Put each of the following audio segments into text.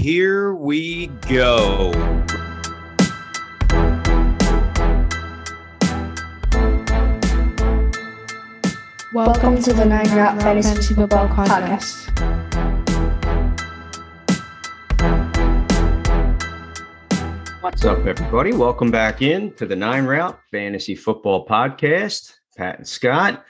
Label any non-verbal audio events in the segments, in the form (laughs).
here we go. Welcome to the Nine Route Fantasy Football Podcast. What's up, everybody? Welcome back in to the Nine Route Fantasy Football Podcast. Pat and Scott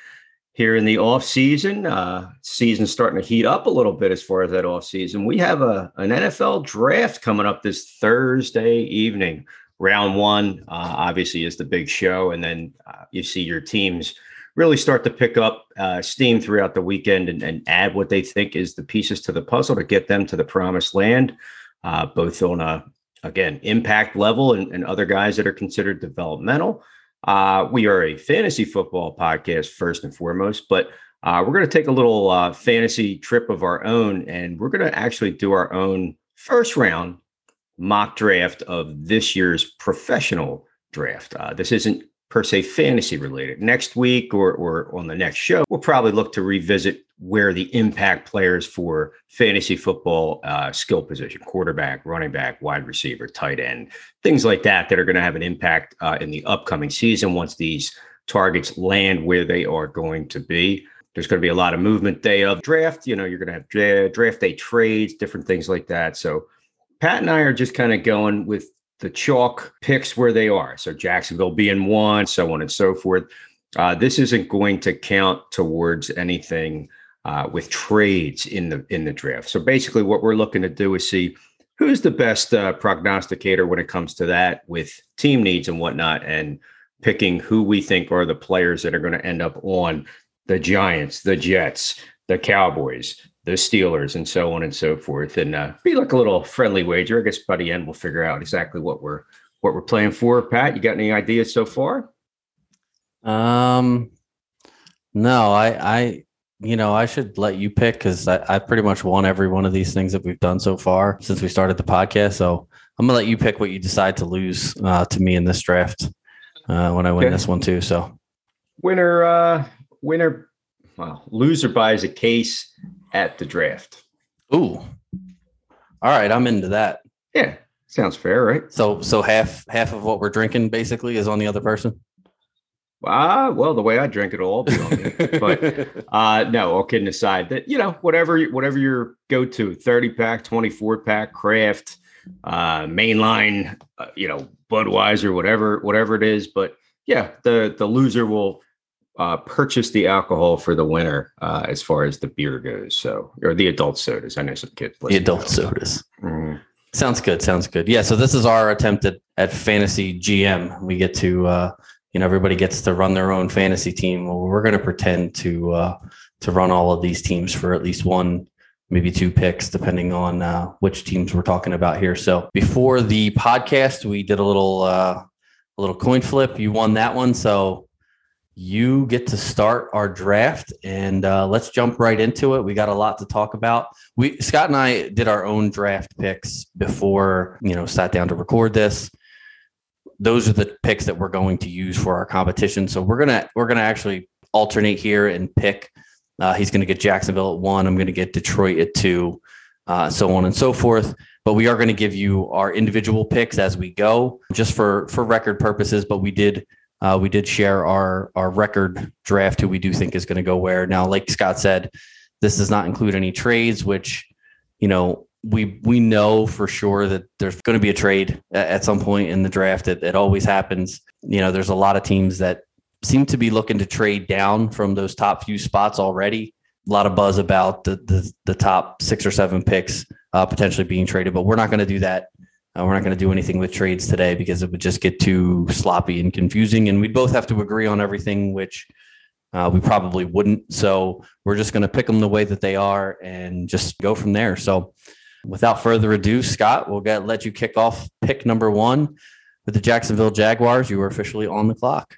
here in the off season. Uh, season starting to heat up a little bit as far as that off season. We have a an NFL draft coming up this Thursday evening. Round one, uh, obviously, is the big show, and then uh, you see your teams really start to pick up uh, steam throughout the weekend and, and, add what they think is the pieces to the puzzle to get them to the promised land, uh, both on a again impact level and, and, other guys that are considered developmental. Uh, we are a fantasy football podcast first and foremost, but uh, we're going to take a little uh, fantasy trip of our own, and we're going to actually do our own first round mock draft of this year's professional draft. Uh, this isn't per se fantasy related. Next week or, or on the next show, we'll probably look to revisit where the impact players for fantasy football uh, skill position, quarterback, running back, wide receiver, tight end, things like that, that are going to have an impact uh, in the upcoming season once these targets land where they are going to be. There's going to be a lot of movement day of draft. You know, you're going to have draft day trades, different things like that. So Pat and I are just kind of going with the chalk picks where they are. So Jacksonville being one, so on and so forth. Uh, this isn't going to count towards anything uh, with trades in the in the draft. So basically, what we're looking to do is see who's the best uh, prognosticator when it comes to that with team needs and whatnot, and picking who we think are the players that are going to end up on the Giants, the Jets, the Cowboys, the Steelers and so on and so forth, and uh, be like a little friendly wager. I guess by the end we'll figure out exactly what we're what we're playing for. Pat, you got any ideas so far? Um, no, I, I, you know, I should let you pick because I, I pretty much won every one of these things that we've done so far since we started the podcast. So I'm gonna let you pick what you decide to lose uh, to me in this draft uh, when I win okay. this one too. So winner, uh, winner, well, loser buys a case at the draft. Ooh. All right, I'm into that. Yeah, sounds fair, right? So so half half of what we're drinking basically is on the other person. Ah, uh, well, the way I drink it all be on me. but (laughs) uh no, all kidding aside, that you know, whatever whatever your go-to 30 pack, 24 pack, craft, uh mainline, uh, you know, Budweiser, whatever, whatever it is. But yeah, the the loser will uh, purchase the alcohol for the winter uh, as far as the beer goes. So, or the adult sodas. I know some kids. The adult sodas. Mm-hmm. Sounds good. Sounds good. Yeah. So this is our attempt at, at fantasy GM. We get to, uh, you know, everybody gets to run their own fantasy team. Well, we're going to pretend to uh, to run all of these teams for at least one, maybe two picks, depending on uh, which teams we're talking about here. So before the podcast, we did a little uh, a little coin flip. You won that one. So you get to start our draft and uh, let's jump right into it. We got a lot to talk about. We Scott and I did our own draft picks before you know sat down to record this. Those are the picks that we're going to use for our competition. So we're gonna we're gonna actually alternate here and pick. Uh, he's to get Jacksonville at one. I'm to get Detroit at two, uh, so on and so forth. But we are going to give you our individual picks as we go, just for for record purposes. But we did uh, we did share our our record draft, who we do think is going to go where. Now, like Scott said, this does not include any trades, which you know we we know for sure that there's going to be a trade at some point in the draft. It, it always happens. You know, there's a lot of teams that seem to be looking to trade down from those top few spots already. A lot of buzz about the the, the top six or seven picks uh, potentially being traded, but we're not going to do that uh, we're not going to do anything with trades today because it would just get too sloppy and confusing, and we'd both have to agree on everything, which uh, we probably wouldn't. So we're just going to pick them the way that they are and just go from there. So without further ado, Scott, we'll get let you kick off pick number one with the Jacksonville Jaguars. You are officially on the clock.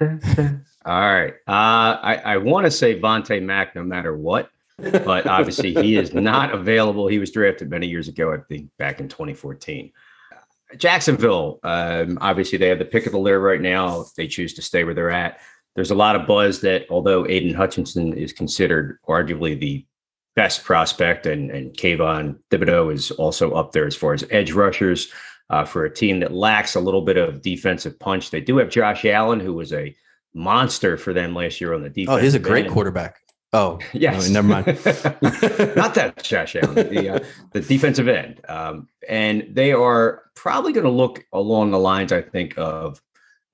(laughs) All right. Uh, I, I want to say Vontae Mack no matter what but obviously he is not available. He was drafted many years ago, I think back in 2014. Jacksonville, um, obviously they have the pick of the litter right now. If they choose to stay where they're at, there's a lot of buzz that although Aidan Hutchinson is considered arguably the best prospect, and and Kayvon Thibodeaux is also up there as far as edge rushers. Uh, for a team that lacks a little bit of defensive punch, they do have Josh Allen, who was a monster for them last year on the defense. Oh, he's a great quarterback. Oh, (laughs) yes. No, never mind. (laughs) Not that Josh Allen, the, uh, the defensive end. Um, and they are probably going to look along the lines, I think, of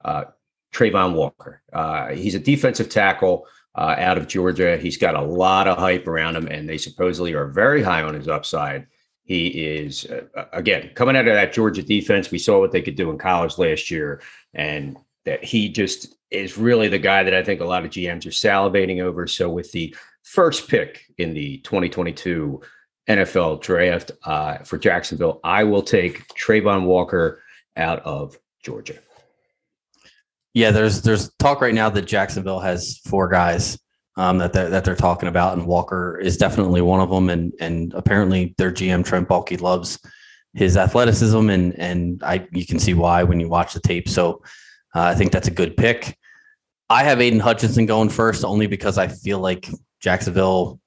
uh, Travon Walker. Uh, he's a defensive tackle uh, out of Georgia. He's got a lot of hype around him, and they supposedly are very high on his upside. He is, uh, again, coming out of that Georgia defense. We saw what they could do in college last year, and that he just is really the guy that I think a lot of GMs are salivating over. So, with the first pick in the 2022 NFL draft uh, for Jacksonville, I will take Travon Walker out of Georgia. Yeah, there's there's talk right now that Jacksonville has four guys um, that they're, that they're talking about, and Walker is definitely one of them. And and apparently their GM Trent Baalke loves his athleticism, and and I you can see why when you watch the tape. So uh, I think that's a good pick. I have Aidan Hutchinson going first only because I feel like Jacksonville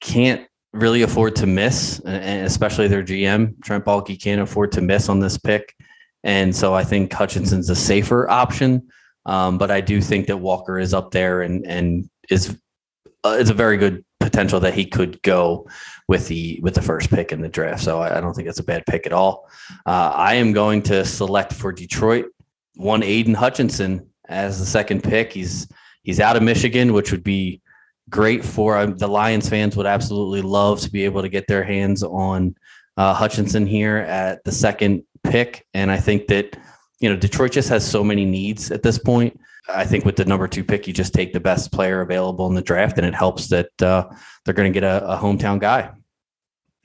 can't really afford to miss, and especially their GM Trent Baalke can't afford to miss on this pick. And so I think Hutchinson's a safer option. Um, but I do think that Walker is up there and and is uh, a very good potential that he could go with the with the first pick in the draft. So I, I don't think it's a bad pick at all. Uh, I am going to select for Detroit one Aidan Hutchinson as the second pick. He's he's out of Michigan, which would be great for um, the Lions fans. Would absolutely love to be able to get their hands on uh, Hutchinson here at the second pick. And I think that, you know, Detroit just has so many needs at this point. I think with the number two pick, you just take the best player available in the draft, and it helps that uh, they're going to get a, a, hometown guy.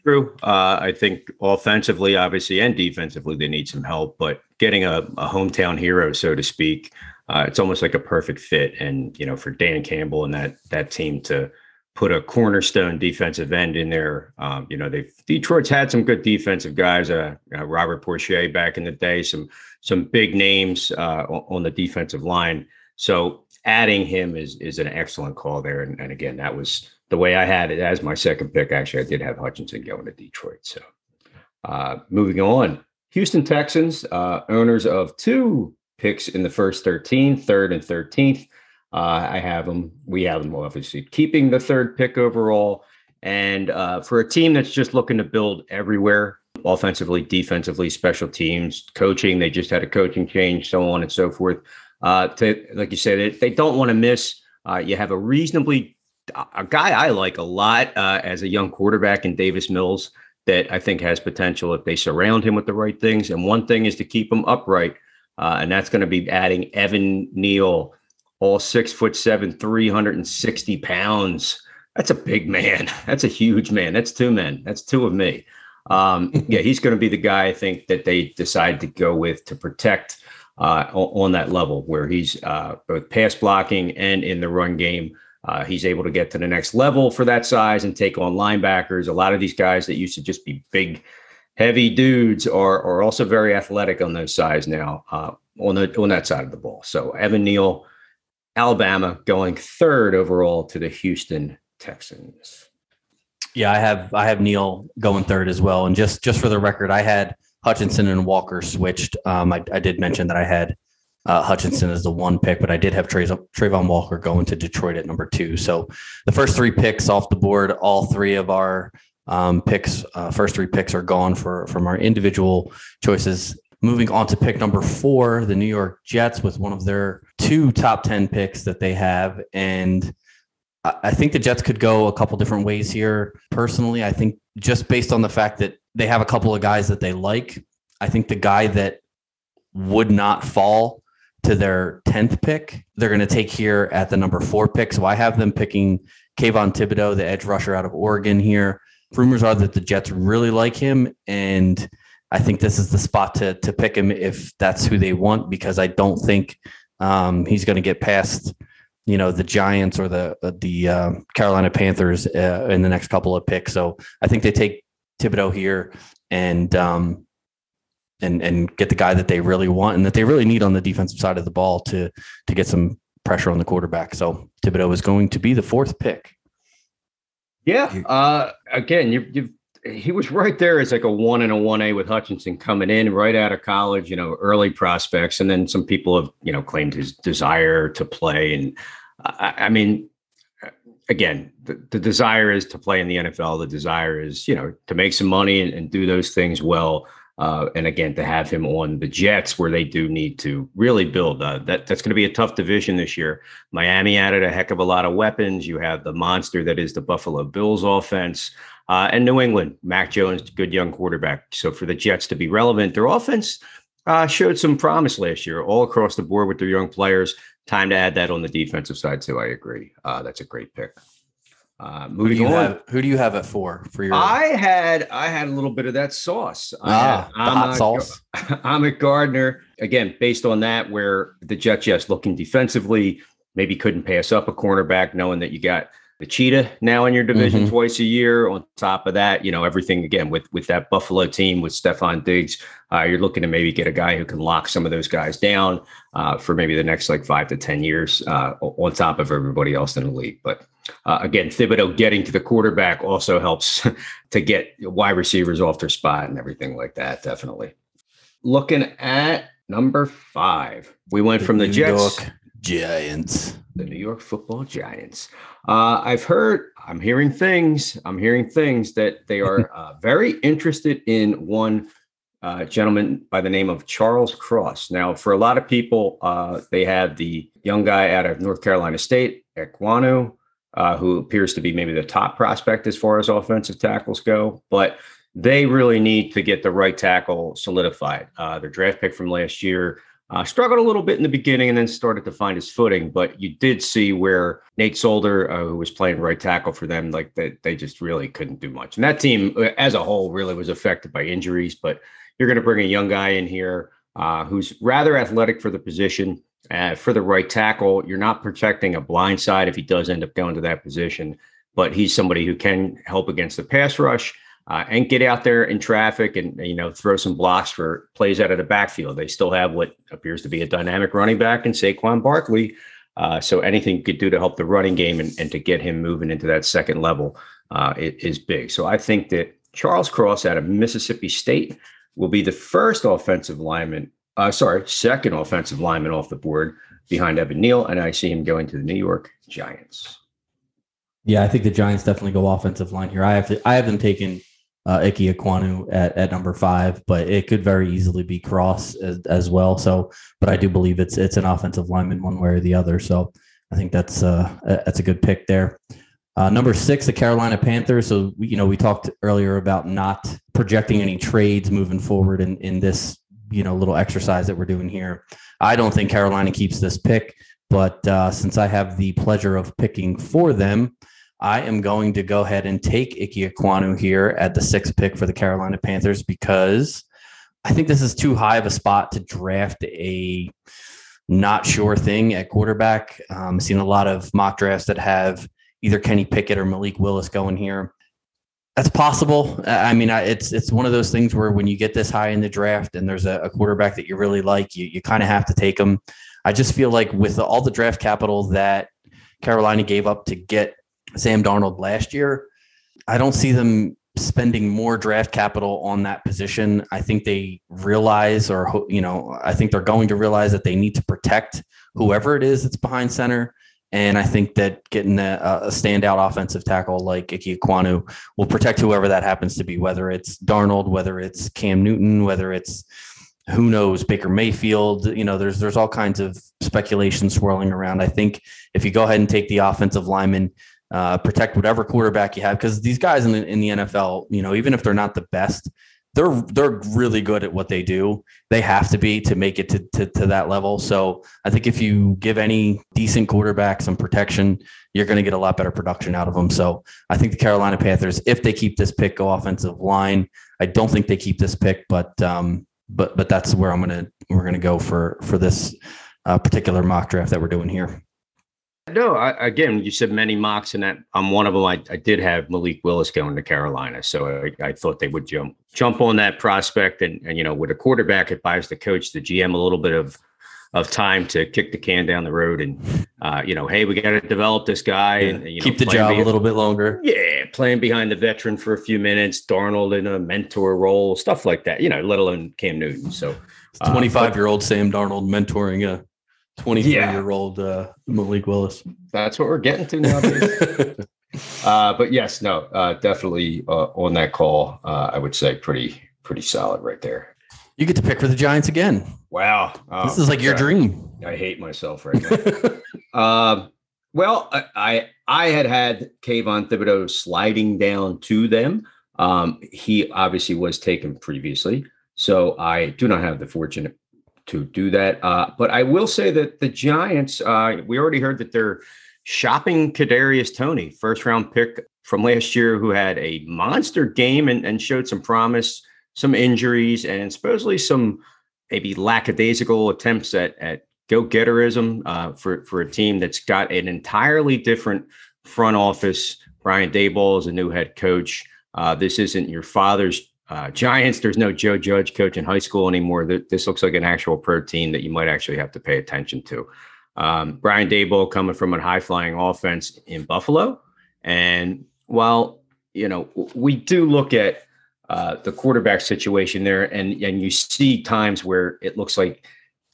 True. Uh, I think offensively, obviously, and defensively, they need some help, but getting a, a hometown hero, so to speak, uh, it's almost like a perfect fit. And, you know, for Dan Campbell and that that team to put a cornerstone defensive end in there. Um, you know, they've Detroit's had some good defensive guys. Uh, uh, Robert Porcher back in the day, some some big names uh, on the defensive line. So adding him is is an excellent call there. And, and, again, that was the way I had it as my second pick. Actually, I did have Hutchinson going to Detroit. So uh, moving on, Houston Texans, uh, owners of two picks in the first 13, third and 13th. Uh, I have them. We have them obviously keeping the third pick overall. And uh, for a team that's just looking to build everywhere, offensively, defensively, special teams, coaching, they just had a coaching change, so on and so forth. Uh, to, like you said, they, they don't want to miss. Uh, you have a reasonably a guy I like a lot uh, as a young quarterback in Davis Mills that I think has potential if they surround him with the right things. And one thing is to keep him upright, uh, and that's going to be adding Evan Neal all six foot seven, 360 pounds. That's a big man. (laughs) That's a huge man. That's two men. That's two of me. Um, (laughs) yeah, he's going to be the guy I think that they decide to go with to protect uh, on that level where he's uh, both pass blocking and in the run game. Uh, he's able to get to the next level for that size and take on linebackers. A lot of these guys that used to just be big, heavy dudes are, are also very athletic on those sides now uh, on the on that side of the ball. So Evan Neal, Alabama going third overall to the Houston Texans. Yeah, I have I have Neal going third as well. And just just for the record, I had Hutchinson and Walker switched. Um, I, I did mention that I had uh, Hutchinson as the one pick, but I did have Travon Walker going to Detroit at number two. So the first three picks off the board, all three of our um, picks, uh, first three picks are gone for from our individual choices. Moving on to pick number four, the New York Jets with one of their two top 10 picks that they have. And I think the Jets could go a couple different ways here. Personally, I think just based on the fact that they have a couple of guys that they like, I think the guy that would not fall to their 10th pick, they're going to take here at the number four pick. So I have them picking Kayvon Thibodeaux, the edge rusher out of Oregon here. Rumors are that the Jets really like him. And I think this is the spot to to pick him if that's who they want because I don't think um, he's going to get past you know the Giants or the the uh, Carolina Panthers uh, in the next couple of picks. So I think they take Thibodeaux here and um, and and get the guy that they really want and that they really need on the defensive side of the ball to to get some pressure on the quarterback. So Thibodeaux is going to be the fourth pick. Yeah. Uh, again, you, you he was right there as like a one and a one A with Hutchinson coming in right out of college, you know, early prospects. And then some people have, you know, claimed his desire to play. And I, I mean, again, the, the, desire is to play in the NFL. The desire is, you know, to make some money and, and do those things well. Uh, and again, to have him on the Jets, where they do need to really build. Uh, that that's going to be a tough division this year. Miami added a heck of a lot of weapons. You have the monster that is the Buffalo Bills offense. Uh, and New England, Mac Jones, good young quarterback. So for the Jets to be relevant, their offense uh, showed some promise last year, all across the board with their young players. Time to add that on the defensive side too. I agree. Uh, that's a great pick. Uh, moving who do you on, have, who do you have it for? For your, I had I had a little bit of that sauce. Ah, had, the hot sauce. (laughs) Ahmad Gardner again, based on that, where the Jets just looking defensively, maybe couldn't pass up a cornerback, knowing that you got the cheetah now in your division mm-hmm. twice a year. On top of that, you know everything again with with that Buffalo team with Stefon Diggs. Uh, you're looking to maybe get a guy who can lock some of those guys down uh, for maybe the next like five to ten years uh, on top of everybody else in the league. But uh, again, Thibodeaux getting to the quarterback also helps (laughs) to get wide receivers off their spot and everything like that. Definitely. Looking at number five, we went from the New Jets. York Giants. The New York Football Giants. Uh, I've heard, I'm hearing things, I'm hearing things that they (laughs) are uh, very interested in one uh, gentleman by the name of Charles Cross. Now, for a lot of people, uh, they have the young guy out of North Carolina State, Ekwonu, uh, who appears to be maybe the top prospect as far as offensive tackles go. But they really need to get the right tackle solidified. Uh, their draft pick from last year uh, struggled a little bit in the beginning and then started to find his footing. But you did see where Nate Solder, uh, who was playing right tackle for them, like they, they just really couldn't do much. And that team uh, as a whole really was affected by injuries. But you're going to bring a young guy in here uh, who's rather athletic for the position. Uh, for the right tackle, you're not protecting a blind side if he does end up going to that position, but he's somebody who can help against the pass rush uh, and get out there in traffic and you know throw some blocks for plays out of the backfield. They still have what appears to be a dynamic running back in Saquon Barkley. Uh, so anything you could do to help the running game and, and to get him moving into that second level uh, is big. So I think that Charles Cross out of Mississippi State will be the first offensive lineman uh, sorry, second offensive lineman off the board behind Evan Neal, and I see him going to the New York Giants. Yeah, I think the Giants definitely go offensive line here. I have to, I have them taking uh, Ike Ekwonu at, at number five, but it could very easily be Cross as, as, well. So, but I do believe it's it's an offensive lineman one way or the other. So, I think that's uh that's a good pick there. Uh, number six, the Carolina Panthers. So, you know, we talked earlier about not projecting any trades moving forward in in this you know little exercise that we're doing here. I don't think Carolina keeps this pick, but uh, since I have the pleasure of picking for them, I am going to go ahead and take Ike Ekwonu here at the sixth pick for the Carolina Panthers because I think this is too high of a spot to draft a not sure thing at quarterback. Um, I've seen a lot of mock drafts that have either Kenny Pickett or Malik Willis going here. That's possible. I mean, it's it's one of those things where when you get this high in the draft and there's a, a quarterback that you really like, you you kind of have to take them. I just feel like with all the draft capital that Carolina gave up to get Sam Darnold last year, I don't see them spending more draft capital on that position. I think they realize, or you know, I think they're going to realize that they need to protect whoever it is that's behind center. And I think that getting a, a standout offensive tackle like Ike Ekwonu will protect whoever that happens to be, whether it's Darnold, whether it's Cam Newton, whether it's who knows Baker Mayfield. You know, there's there's all kinds of speculation swirling around. I think if you go ahead and take the offensive lineman, uh, protect whatever quarterback you have, because these guys in the, in the NFL, you know, even if they're not the best, they're they're really good at what they do. They have to be to make it to, to, to that level. So I think if you give any decent quarterback some protection, you're going to get a lot better production out of them. So I think the Carolina Panthers, if they keep this pick, go offensive line. I don't think they keep this pick, but um, but but that's where I'm gonna we're gonna go for for this uh, particular mock draft that we're doing here. No, I, again, you said many mocks, and that I'm one of them. I, I did have Malik Willis going to Carolina, so I, I, thought they would jump jump on that prospect, and and you know, with a quarterback, it buys the coach, the GM, a little bit of of time to kick the can down the road and uh, you know, hey, we got to develop this guy Yeah. and you know, Keep the job a little bit longer. Yeah, playing behind the veteran for a few minutes, Darnold in a mentor role, stuff like that. You know, let alone Cam Newton. So uh, 25 year old Sam Darnold mentoring a 23 Yeah. year old uh, Malik Willis. that's what we're getting to nowadays. (laughs) uh, but yes, no, uh, definitely uh, on that call, uh, I would say pretty pretty solid right there. you get to pick for the Giants again. Wow, this Oh, is like your God. dream. I hate myself right now. (laughs) Um, well, I, I I had had Kayvon Thibodeaux sliding down to them. Um, he obviously was taken previously, so I do not have the fortune to do that. Uh, but I will say that the Giants, uh, we already heard that they're shopping Kadarius Toney, first round pick from last year, who had a monster game and, and showed some promise, some injuries, and supposedly some maybe lackadaisical attempts at at go getterism uh, for for a team that's got an entirely different front office. Brian Daboll is a new head coach. Uh, this isn't your father's uh, Giants. There's no Joe Judge coach in high school anymore. This looks like an actual pro team that you might actually have to pay attention to. Um, Brian Daboll coming from a high flying offense in Buffalo, and while you know we do look at uh, the quarterback situation there, and and you see times where it looks like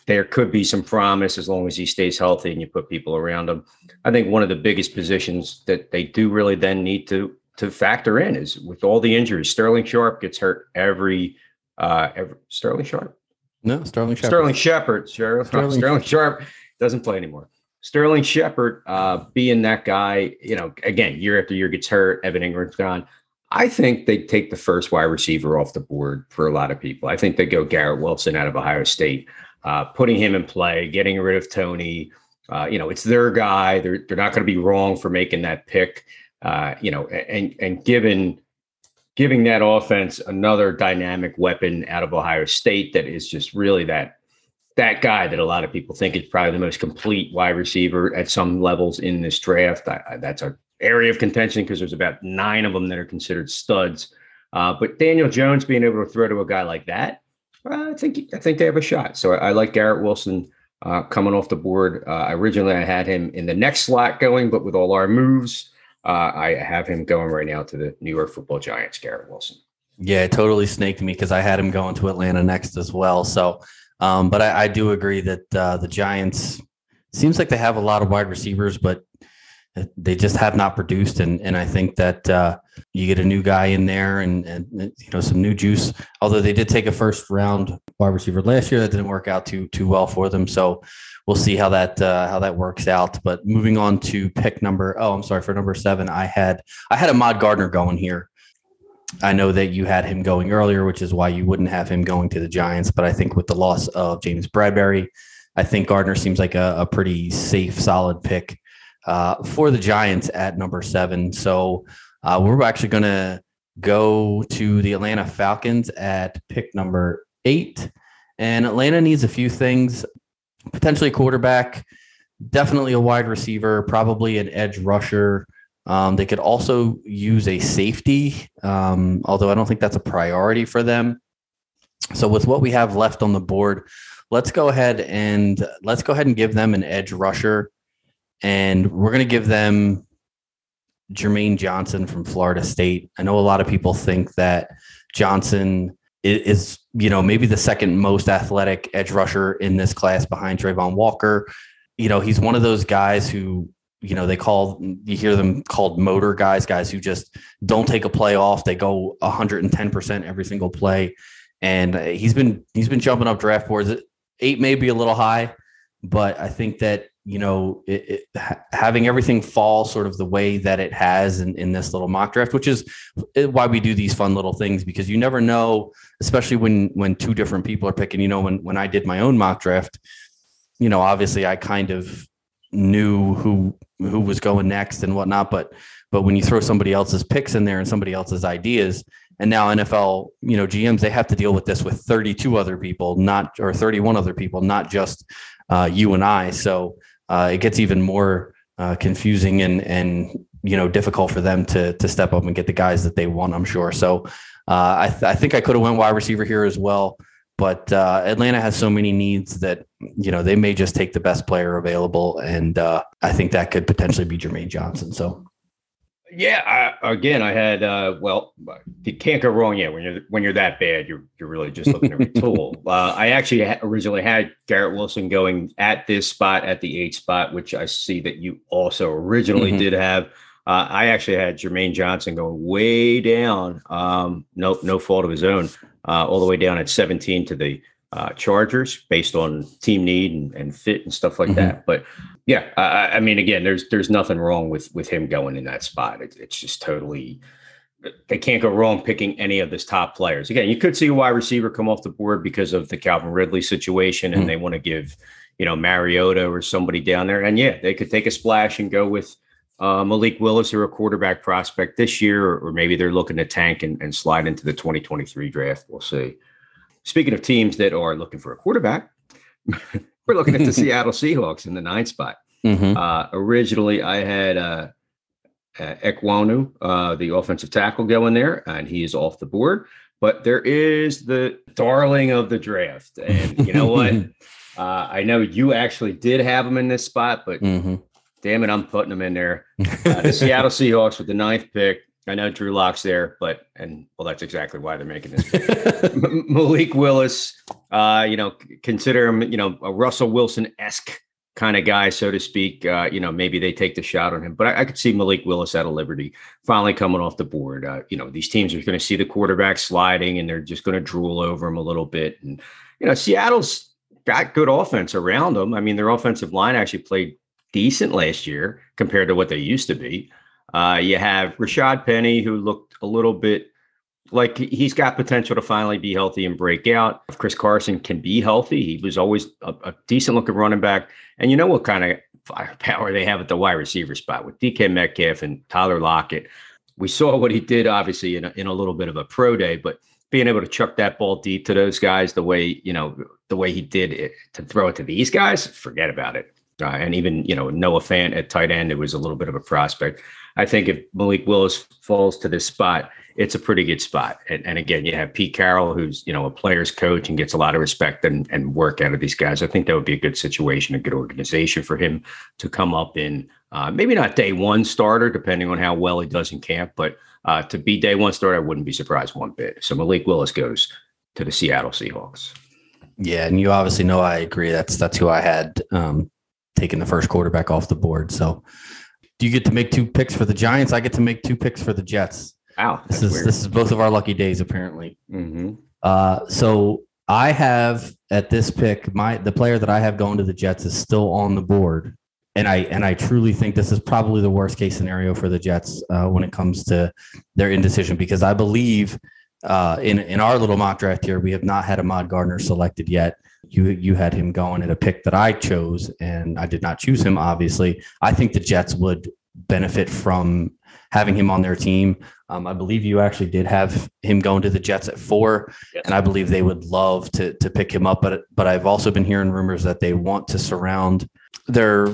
there could be some promise as long as he stays healthy and you put people around him. I think one of the biggest positions that they do really then need to to factor in is with all the injuries. Sterling Sharpe gets hurt every uh every Sterling Sharpe. No, Sterling Shepard. Sterling Shepard. Sterling, Sterling- Sterling Sharpe doesn't play anymore. Sterling Shepard uh, being that guy, you know, again, year after year gets hurt. Evan Engram's gone. I think they take the first wide receiver off the board for a lot of people. I think they go Garrett Wilson out of Ohio State, uh, putting him in play, getting rid of Toney. Uh, you know, it's their guy. They're they're not going to be wrong for making that pick. Uh, you know, and and given giving that offense another dynamic weapon out of Ohio State that is just really that that guy that a lot of people think is probably the most complete wide receiver at some levels in this draft. I, I, that's a area of contention because there's about nine of them that are considered studs. Uh, but Daniel Jones being able to throw to a guy like that, I think I think they have a shot. So I, I like Garrett Wilson uh, coming off the board. Uh, originally, I had him in the next slot going, but with all our moves, uh, I have him going right now to the New York Football Giants. Garrett Wilson. Yeah, it totally snaked me because I had him going to Atlanta next as well. So, um, but I, I do agree that uh, the Giants seems like they have a lot of wide receivers, but they just have not produced. And and I think that uh, you get a new guy in there and and you know some new juice. Although they did take a first round wide receiver last year, that didn't work out too too well for them. So we'll see how that uh, how that works out. But moving on to pick number oh, I'm sorry for number seven, I had I had Ahmad Gardner going here. I know that you had him going earlier, which is why you wouldn't have him going to the Giants. But I think with the loss of James Bradberry, I think Gardner seems like a, a pretty safe, solid pick uh, for the Giants at number seven. So uh, we're actually going to go to the Atlanta Falcons at pick number eight. And Atlanta needs a few things potentially a quarterback, definitely a wide receiver, probably an edge rusher. Um, they could also use a safety, um, although I don't think that's a priority for them. So with what we have left on the board, let's go ahead and let's go ahead and give them an edge rusher, and we're going to give them Jermaine Johnson from Florida State. I know a lot of people think that Johnson is, you know, maybe the second most athletic edge rusher in this class behind Travon Walker. You know, he's one of those guys who you know they call you hear them called motor guys guys who just don't take a play off they go 110% every single play and uh, he's been he's been jumping up draft boards eight may be a little high but i think that you know it, it, ha- having everything fall sort of the way that it has in, in this little mock draft which is why we do these fun little things because you never know especially when when two different people are picking you know when when i did my own mock draft you know obviously i kind of knew who who was going next and whatnot. But but when you throw somebody else's picks in there and somebody else's ideas, and now NFL, you know, GMs they have to deal with this with 32 other people, not or 31 other people, not just uh, you and I. So uh, it gets even more uh, confusing and and you know difficult for them to to step up and get the guys that they want. I'm sure. So uh, I th- I think I could have went wide receiver here as well. but uh, Atlanta has so many needs that you know they may just take the best player available, and uh, I think that could potentially be Jermaine Johnson. So yeah, I, again, I had uh, well, you can't go wrong. Yeah, when you're when you're that bad, you're you're really just looking to retool. (laughs) uh, I actually ha- originally had Garrett Wilson going at this spot at the eight spot, which I see that you also originally mm-hmm. did have. Uh, I actually had Jermaine Johnson going way down, um, no no fault of his own, uh, all the way down at 17 to the uh, Chargers based on team need and, and fit and stuff like mm-hmm. that. But yeah, I, I, mean, again, there's there's nothing wrong with with him going in that spot. It, it's just totally they can't go wrong picking any of his top players. Again, you could see a wide receiver come off the board because of the Calvin Ridley situation, and mm-hmm. they want to give you know Mariota or somebody down there. And yeah, they could take a splash and go with uh, Malik Willis or a quarterback prospect this year, or, or maybe they're looking to tank and, and slide into the 2023 draft. We'll see. Speaking of teams that are looking for a quarterback, (laughs) we're looking at the (laughs) Seattle Seahawks in the ninth spot. Mm-hmm. Uh, originally, I had uh, uh, Ekwonu, uh, the offensive tackle, going there, and he is off the board. But there is the darling of the draft, and you know what? (laughs) uh, I know you actually did have him in this spot, but mm-hmm. damn it, I'm putting him in there. Uh, the Seattle Seahawks with the ninth pick. I know Drew Lock's there, but and well, that's exactly why they're making this. (laughs) Malik Willis, uh, you know, consider him, you know, a Russell Wilson esque kind of guy, so to speak. Uh, you know, maybe they take the shot on him, but I, I, could see Malik Willis out of Liberty finally coming off the board. Uh, you know, these teams are going to see the quarterback sliding, and they're just going to drool over him a little bit. And you know, Seattle's got good offense around them. I mean, their offensive line actually played decent last year compared to what they used to be. Uh, you have Rashad Penny, who looked a little bit like he's got potential to finally be healthy and break out. If Chris Carson can be healthy, he was always a, a decent looking running back. And you know what kind of firepower they have at the wide receiver spot with DK Metcalf and Tyler Lockett. We saw what he did, obviously, in a, in a little bit of a pro day, but being able to chuck that ball deep to those guys the way you know the way he did it to throw it to these guys, forget about it. Uh, and even you know Noah Fant at tight end, it was a little bit of a prospect. I think if Malik Willis falls to this spot, it's a pretty good spot. And, and, again, you have Pete Carroll, who's you know a player's coach and gets a lot of respect and, and work out of these guys. I think that would be a good situation, a good organization for him to come up in. Uh, maybe not day one starter, depending on how well he does in camp, but uh, to be day one starter, I wouldn't be surprised one bit. So Malik Willis goes to the Seattle Seahawks. Yeah, and you obviously know I agree. That's that's who I had um, taking the first quarterback off the board. So do you get to make two picks for the Giants? I get to make two picks for the Jets. Wow, this is weird. this is both of our lucky days apparently. Mm-hmm. Uh, so I have at this pick my the player that I have going to the Jets is still on the board, and I and I truly think this is probably the worst case scenario for the Jets uh, when it comes to their indecision because I believe uh, in in our little mock draft here we have not had Ahmad Gardner selected yet you you had him going at a pick that I chose, and I did not choose him. Obviously, I think the Jets would benefit from having him on their team. Um, I believe you actually did have him going to the Jets at four, yes. and I believe they would love to to pick him up. But but I've also been hearing rumors that they want to surround their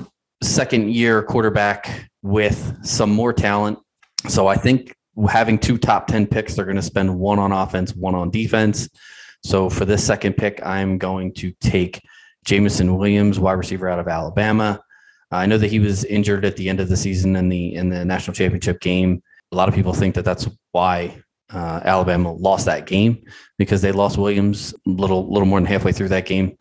second year quarterback with some more talent. So I think having two top ten picks, they're going to spend one on offense, one on defense. So for this second pick, I'm going to take Jameson Williams, wide receiver out of Alabama. I know that he was injured at the end of the season in the in the national championship game. A lot of people think that that's why uh, Alabama lost that game because they lost Williams little little more than halfway through that game.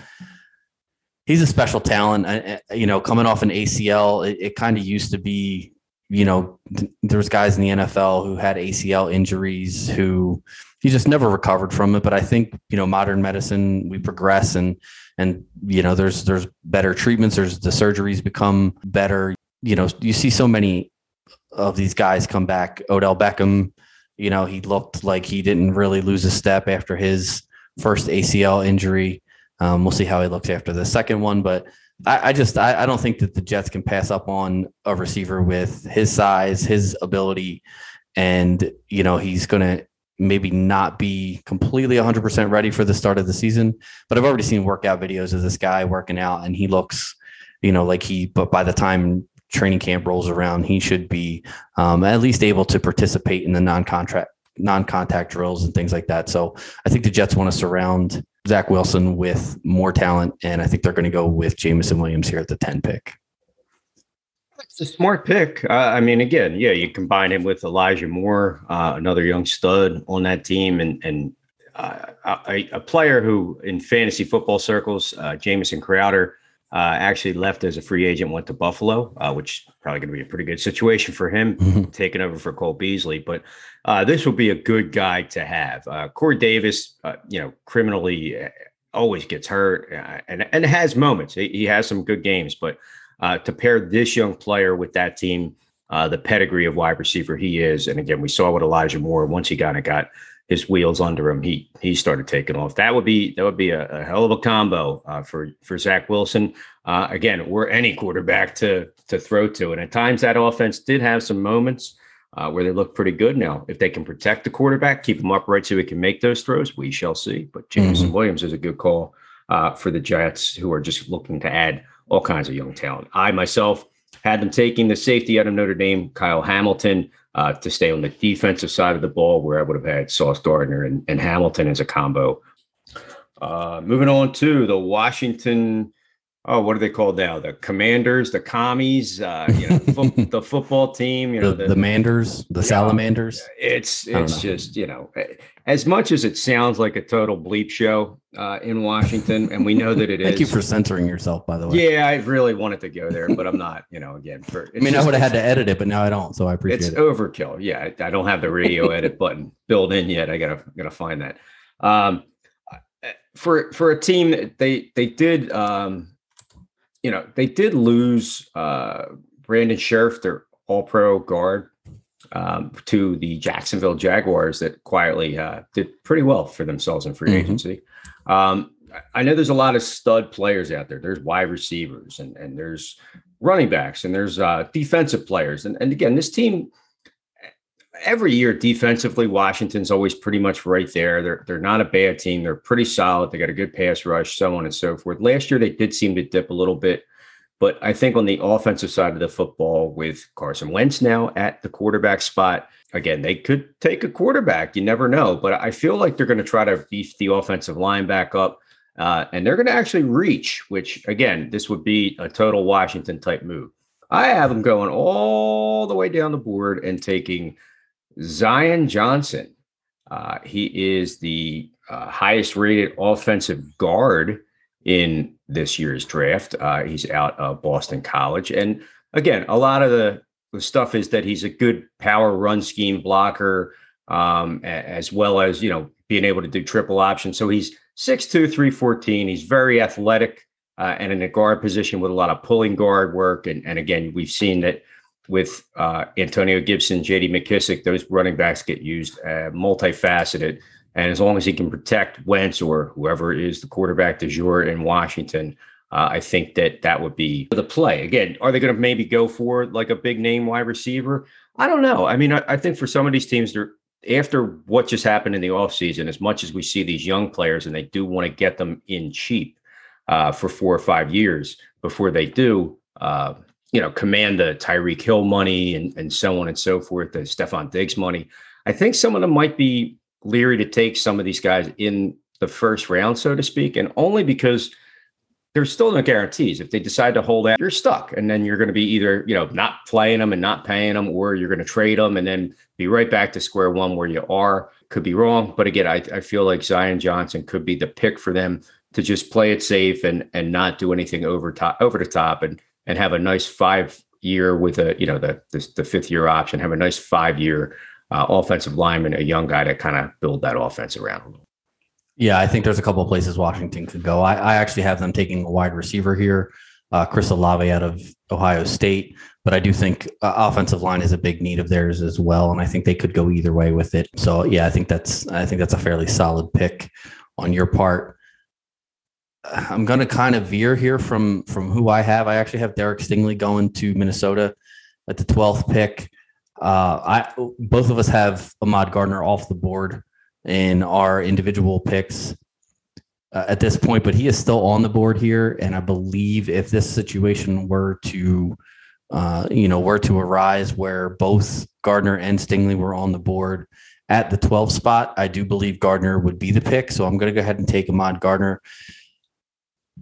He's a special talent. You know, coming off an ACL, it, it kind of used to be. You know, th- there was guys in the NFL who had ACL injuries who he just never recovered from it. But I think you know modern medicine, we progress and and you know there's there's better treatments. There's the surgeries become better. You know you see so many of these guys come back. Odell Beckham, you know he looked like he didn't really lose a step after his first ACL injury. Um, we'll see how he looks after the second one, but I, just I, I, don't think that the Jets can pass up on a receiver with his size, his ability, and you know he's going to maybe not be completely 100% ready for the start of the season but i've already seen workout videos of this guy working out and he looks you know like he but by the time training camp rolls around he should be um, at least able to participate in the non-contract non-contact drills and things like that so i think the jets want to surround Zach Wilson with more talent, and I think they're going to go with Jameson Williams here at the 10 pick. It's a smart pick. Uh, I mean, again, yeah, you combine him with Elijah Moore, uh, another young stud on that team, and and uh, a, a, player who in fantasy football circles, uh, Jamison Crowder, uh, actually left as a free agent, went to Buffalo, uh, which probably going to be a pretty good situation for him, mm-hmm. taking over for Cole Beasley. But uh, this will be a good guy to have. Uh, Corey Davis, uh, you know, criminally always gets hurt and and has moments. He, he has some good games, but to pair this young player with that team, the pedigree of wide receiver he is, and again, we saw what Elijah Moore once he kind of got his wheels under him, he he started taking off. That would be that would be a, a hell of a combo uh, for for Zach Wilson. Uh, again, we're any quarterback to to throw to, and at times that offense did have some moments uh, where they looked pretty good. Now, if they can protect the quarterback, keep him upright so he can make those throws, we shall see. But Jameson mm-hmm. Williams is a good call uh, for the Jets, who are just looking to add all kinds of young talent. I myself had them taking the safety out of Notre Dame, Kyle Hamilton uh, to stay on the defensive side of the ball, where I would have had Sauce Gardner and, and Hamilton as a combo. Uh, moving on to the Washington oh, what are they called now? The Commanders, the Commies, uh, you know, fo- (laughs) the football team, you know, the, the, the Manders, the Salamanders. It's it's just you know, as much as it sounds like a total bleep show uh, in Washington, and we know that it (laughs) Thank is. you for censoring yourself, by the way. Yeah, I really wanted to go there, but I'm not. You know, again, for I mean, just, I would have had to edit it, but now I don't, so I appreciate it's it. It's overkill. Yeah, I, I, don't have the radio edit button built in yet. I gotta gotta find that. Um, for for a team, they they did. Um, you know, they did lose uh, Brandon Scherff, their all pro guard, um, to the Jacksonville Jaguars that quietly uh, did pretty well for themselves in free mm-hmm. agency. Um, I know there's a lot of stud players out there. There's wide receivers and, and there's running backs and there's uh, defensive players. And, and again, this team every year defensively, Washington's always pretty much right there. They're they're not a bad team. They're pretty solid. They got a good pass rush, so on and so forth. Last year they did seem to dip a little bit, but I think on the offensive side of the football, with Carson Wentz now at the quarterback spot, again they could take a quarterback. You never know, but I feel like they're going to try to beef the offensive line back up. Uh, and they're going to actually reach, which again, this would be a total Washington type move. I have them going all the way down the board and taking Zion Johnson. Uh, he is the uh, highest rated offensive guard in this year's draft. Uh, he's out of Boston College. And again, a lot of the, the stuff is that he's a good power run scheme blocker, um, as well as, you know, being able to do triple option. So he's 6'2, 314. He's very athletic uh, and in a guard position with a lot of pulling guard work. And, and again, we've seen that with uh, Antonio Gibson, J.D. McKissic, those running backs get used uh, multifaceted. And as long as he can protect Wentz or whoever is the quarterback de jour in Washington, uh, I think that that would be the play. Again, are they going to maybe go for like a big name wide receiver? I don't know. I mean, I, I think for some of these teams, they're after what just happened in the offseason, as much as we see these young players and they do want to get them in cheap uh, for four or five years before they do, uh, you know, command the Tyreek Hill money and, and so on and so forth, the Stefon Diggs money. I think some of them might be leery to take some of these guys in the first round, so to speak, and only because there's still no guarantees. If they decide to hold out, you're stuck, and then you're going to be either you know not playing them and not paying them, or you're going to trade them and then be right back to square one where you are. Could be wrong, but again, I, I feel like Zion Johnson could be the pick for them to just play it safe and and not do anything over top over the top and and have a nice five year with a you know the the, the fifth year option, have a nice five year uh, offensive lineman, a young guy to kind of build that offense around. Yeah, I think there's a couple of places Washington could go. I, I actually have them taking a wide receiver here, uh, Chris Olave out of Ohio State, but I do think uh, offensive line is a big need of theirs as well, and I think they could go either way with it. So yeah, I think that's I think that's a fairly solid pick on your part. I'm going to kind of veer here from from who I have. I actually have Derek Stingley going to Minnesota at the 12th pick. Uh, I both of us have Ahmad Gardner off the board in our individual picks uh, at this point, but he is still on the board here. And I believe if this situation were to, uh, you know, were to arise where both Gardner and Stingley were on the board at the 12 spot, I do believe Gardner would be the pick. So I'm going to go ahead and take Ahmad Gardner.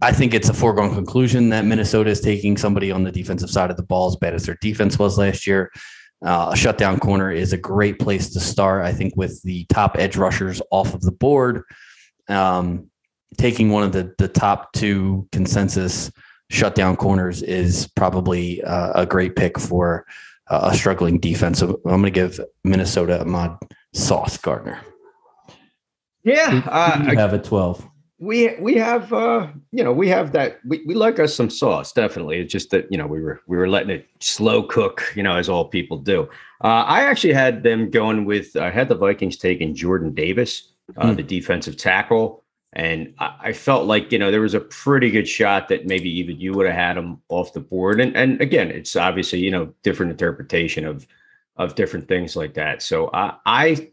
I think it's a foregone conclusion that Minnesota is taking somebody on the defensive side of the ball as bad as their defense was last year. Uh, a shutdown corner is a great place to start. I think with the top edge rushers off of the board, um, taking one of the the top two consensus shutdown corners is probably uh, a great pick for uh, a struggling defense. So I'm going to give Minnesota Ahmad Sauce Gardner. Yeah, uh, you have a 12 we we have uh you know we have that we, we like us some sauce definitely. It's just that you know we were we were letting it slow cook you know as all people do. Uh i actually had them going with i had the vikings taking jordan davis uh, mm. the defensive tackle. And I, I, felt like you know there was a pretty good shot that maybe even you would have had him off the board. And and again it's obviously you know different interpretation of of different things like that. So i i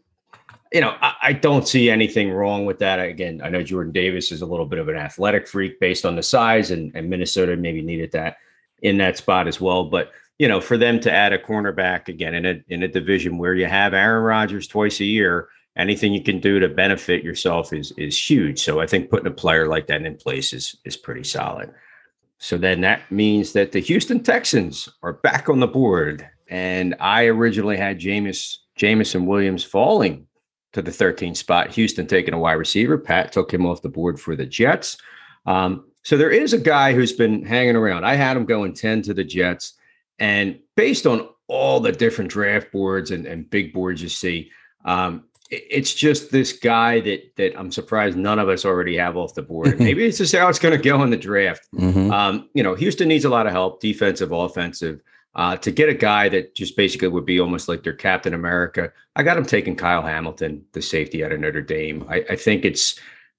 you know, I, I, don't see anything wrong with that. Again, I know Jordan Davis is a little bit of an athletic freak based on the size, and, and Minnesota maybe needed that in that spot as well. But you know, for them to add a cornerback again in a in a division where you have Aaron Rodgers twice a year, anything you can do to benefit yourself is is huge. So I think putting a player like that in place is is pretty solid. So then that means that the Houston Texans are back on the board. And I originally had Jameis Jameson Williams falling to the 13th spot. Houston taking a wide receiver. Pat took him off the board for the Jets. Um, so there is a guy who's been hanging around. I had him going 10 to the Jets. And based on all the different draft boards and, and big boards you see, um, it, it's just this guy that that I'm surprised none of us already have off the board. (laughs) Maybe it's just how it's going to go in the draft. Mm-hmm. Um, you know, Houston needs a lot of help, defensive, offensive. Uh, to get a guy that just basically would be almost like their Captain America, I got him taking Kyle Hamilton, the safety out of Notre Dame. I, I think it's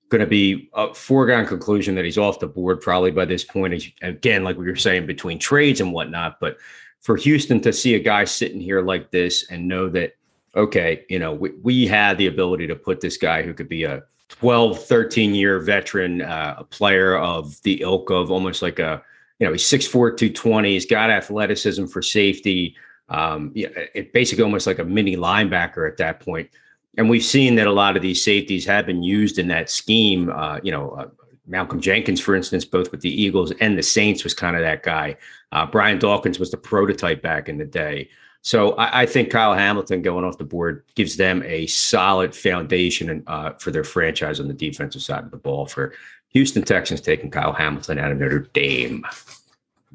going to be a foregone conclusion that he's off the board probably by this point. Again, like we were saying, between trades and whatnot. But for Houston to see a guy sitting here like this and know that, okay, you know, we, we had the ability to put this guy who could be a 12, 13 year veteran, uh, a player of the ilk of almost like a you know, he's 6'4, 220. He's got athleticism for safety. Um, yeah, it basically almost like a mini linebacker at that point. And we've seen that a lot of these safeties have been used in that scheme. Uh, you know, uh, Malcolm Jenkins, for instance, both with the Eagles and the Saints, was kind of that guy. Uh, Brian Dawkins was the prototype back in the day. So I, I, think Kyle Hamilton going off the board gives them a solid foundation uh, for their franchise on the defensive side of the ball for Houston Texans taking Kyle Hamilton out of Notre Dame.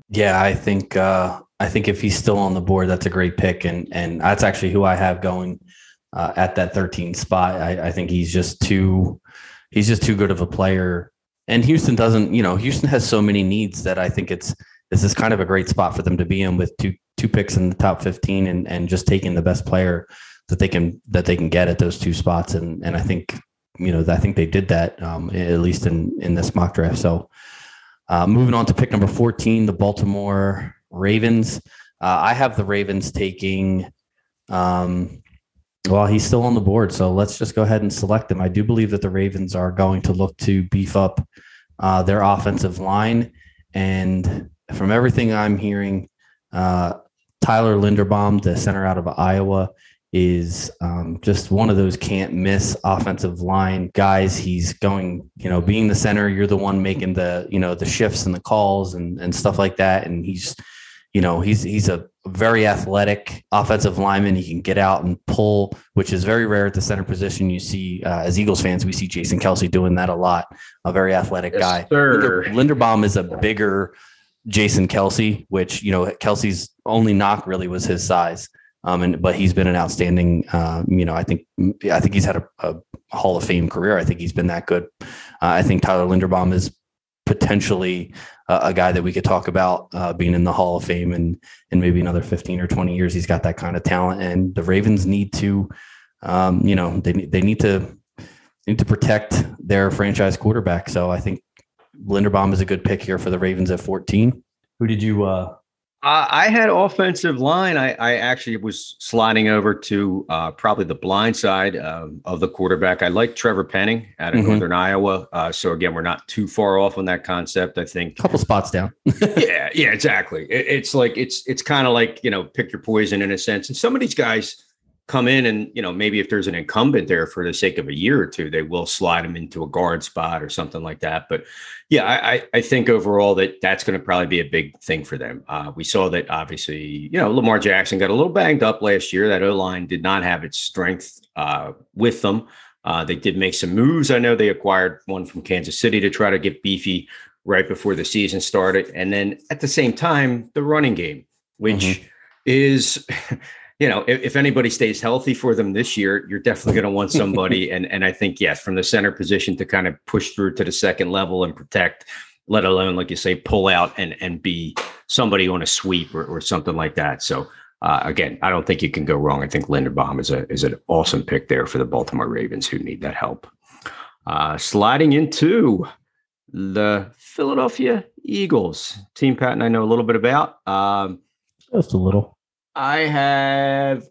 Yeah, I think uh, I think if he's still on the board, that's a great pick, and and that's actually who I have going uh, at that 13 spot. I, I think he's just too he's just too good of a player, and Houston doesn't. You know, Houston has so many needs that I think it's this is kind of a great spot for them to be in with two two picks in the top 15 and and just taking the best player that they can that they can get at those two spots, and and I think you know, I think they did that um, at least in in this mock draft. So, uh, moving on to pick number fourteen, the Baltimore Ravens. Uh, I have the Ravens taking. Um, well, he's still on the board, so let's just go ahead and select him. I do believe that the Ravens are going to look to beef up uh, their offensive line, and from everything I'm hearing, uh, Tyler Linderbaum, the center out of Iowa, is um, just one of those can't miss offensive line guys. He's going, you know, being the center, you're the one making the, you know, the shifts and the calls and, and stuff like that. And he's, you know, he's he's a very athletic offensive lineman. He can get out and pull, which is very rare at the center position. You see, uh, as Eagles fans, we see Jason Kelce doing that a lot. A very athletic yes, guy. Linder, Linderbaum is a bigger Jason Kelce, which you know Kelce's only knock really was his size. Um, and but he's been an outstanding. Uh, you know, I think I think he's had a, a, Hall of Fame career. I think he's been that good. Uh, I think Tyler Linderbaum is potentially a, guy that we could talk about uh, being in the Hall of Fame and in maybe another fifteen or twenty years. He's got that kind of talent, and the Ravens need to, um, you know, they they need to need to protect their franchise quarterback. So I think Linderbaum is a good pick here for the Ravens at fourteen. Who did you uh, I had offensive line. I, I, actually was sliding over to uh, probably the blind side um, of the quarterback. I like Trevor Penning out of mm-hmm. Northern Iowa. Uh, so again, we're not too far off on that concept. I think a couple spots down. (laughs) yeah, yeah, exactly. It, it's like it's it's kind of like you know pick your poison in a sense. And some of these guys, come in and you know maybe if there's an incumbent there for the sake of a year or two, they will slide him into a guard spot or something like that. But yeah, I I think overall that that's going to probably be a big thing for them. Uh, we saw that obviously you know Lamar Jackson got a little banged up last year. That O line did not have its strength uh, with them. Uh, they did make some moves. I know they acquired one from Kansas City to try to get beefy right before the season started, and then at the same time the running game, which mm-hmm. is (laughs) you know, if, if, anybody stays healthy for them this year, you're definitely going to want somebody. (laughs) and and I think yes, from the center position to kind of push through to the second level and protect, let alone like you say, pull out and and be somebody on a sweep or, or something like that. So uh, again, I don't think you can go wrong. I think Linderbaum is a is an awesome pick there for the Baltimore Ravens who need that help. Uh, sliding into the Philadelphia Eagles team, Pat and I know a little bit about. Um, Just a little. I have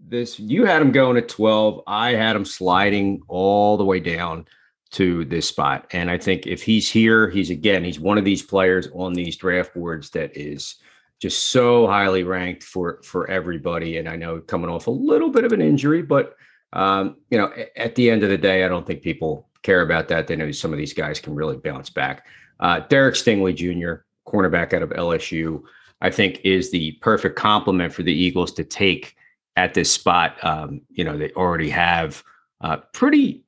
this. You had him going at 12. I had him sliding all the way down to this spot. And I think if he's here, he's again, he's one of these players on these draft boards that is just so highly ranked for for everybody. And I know coming off a little bit of an injury, but um, you know, at the end of the day, I don't think people care about that. They know some of these guys can really bounce back. Uh, Derek Stingley Jr., cornerback out of LSU. I think is the perfect complement for the Eagles to take at this spot. Um, you know, they already have uh, pretty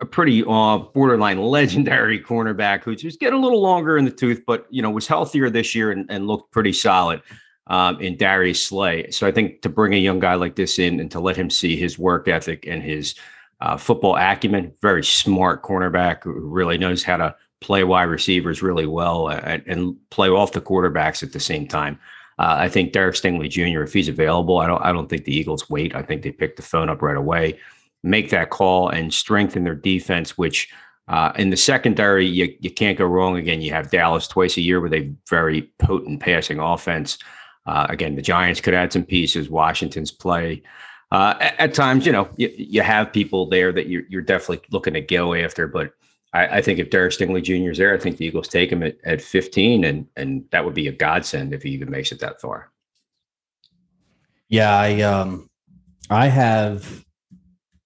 a pretty uh, borderline (laughs) legendary cornerback who's just getting a little longer in the tooth, but you know was healthier this year and, and looked pretty solid um, in Darius Slay. So I think to bring a young guy like this in and to let him see his work ethic and his uh, football acumen, very smart cornerback who really knows how to play wide receivers really well and, and play off the quarterbacks at the same time. Uh, I think Derek Stingley Jr. if he's available, I don't I don't think the Eagles wait. I think they pick the phone up right away, make that call, and strengthen their defense. Which uh, in the secondary, you you can't go wrong. Again, you have Dallas twice a year with a very potent passing offense. Uh, again, the Giants could add some pieces. Washington's play. Uh, at, at, times, you know, you, you have people there that you're, you're definitely looking to go after, but I, I, think if Derek Stingley Jr. is there, I think the Eagles take him at, at 15, and and that would be a godsend if he even makes it that far. Yeah, I um, I have,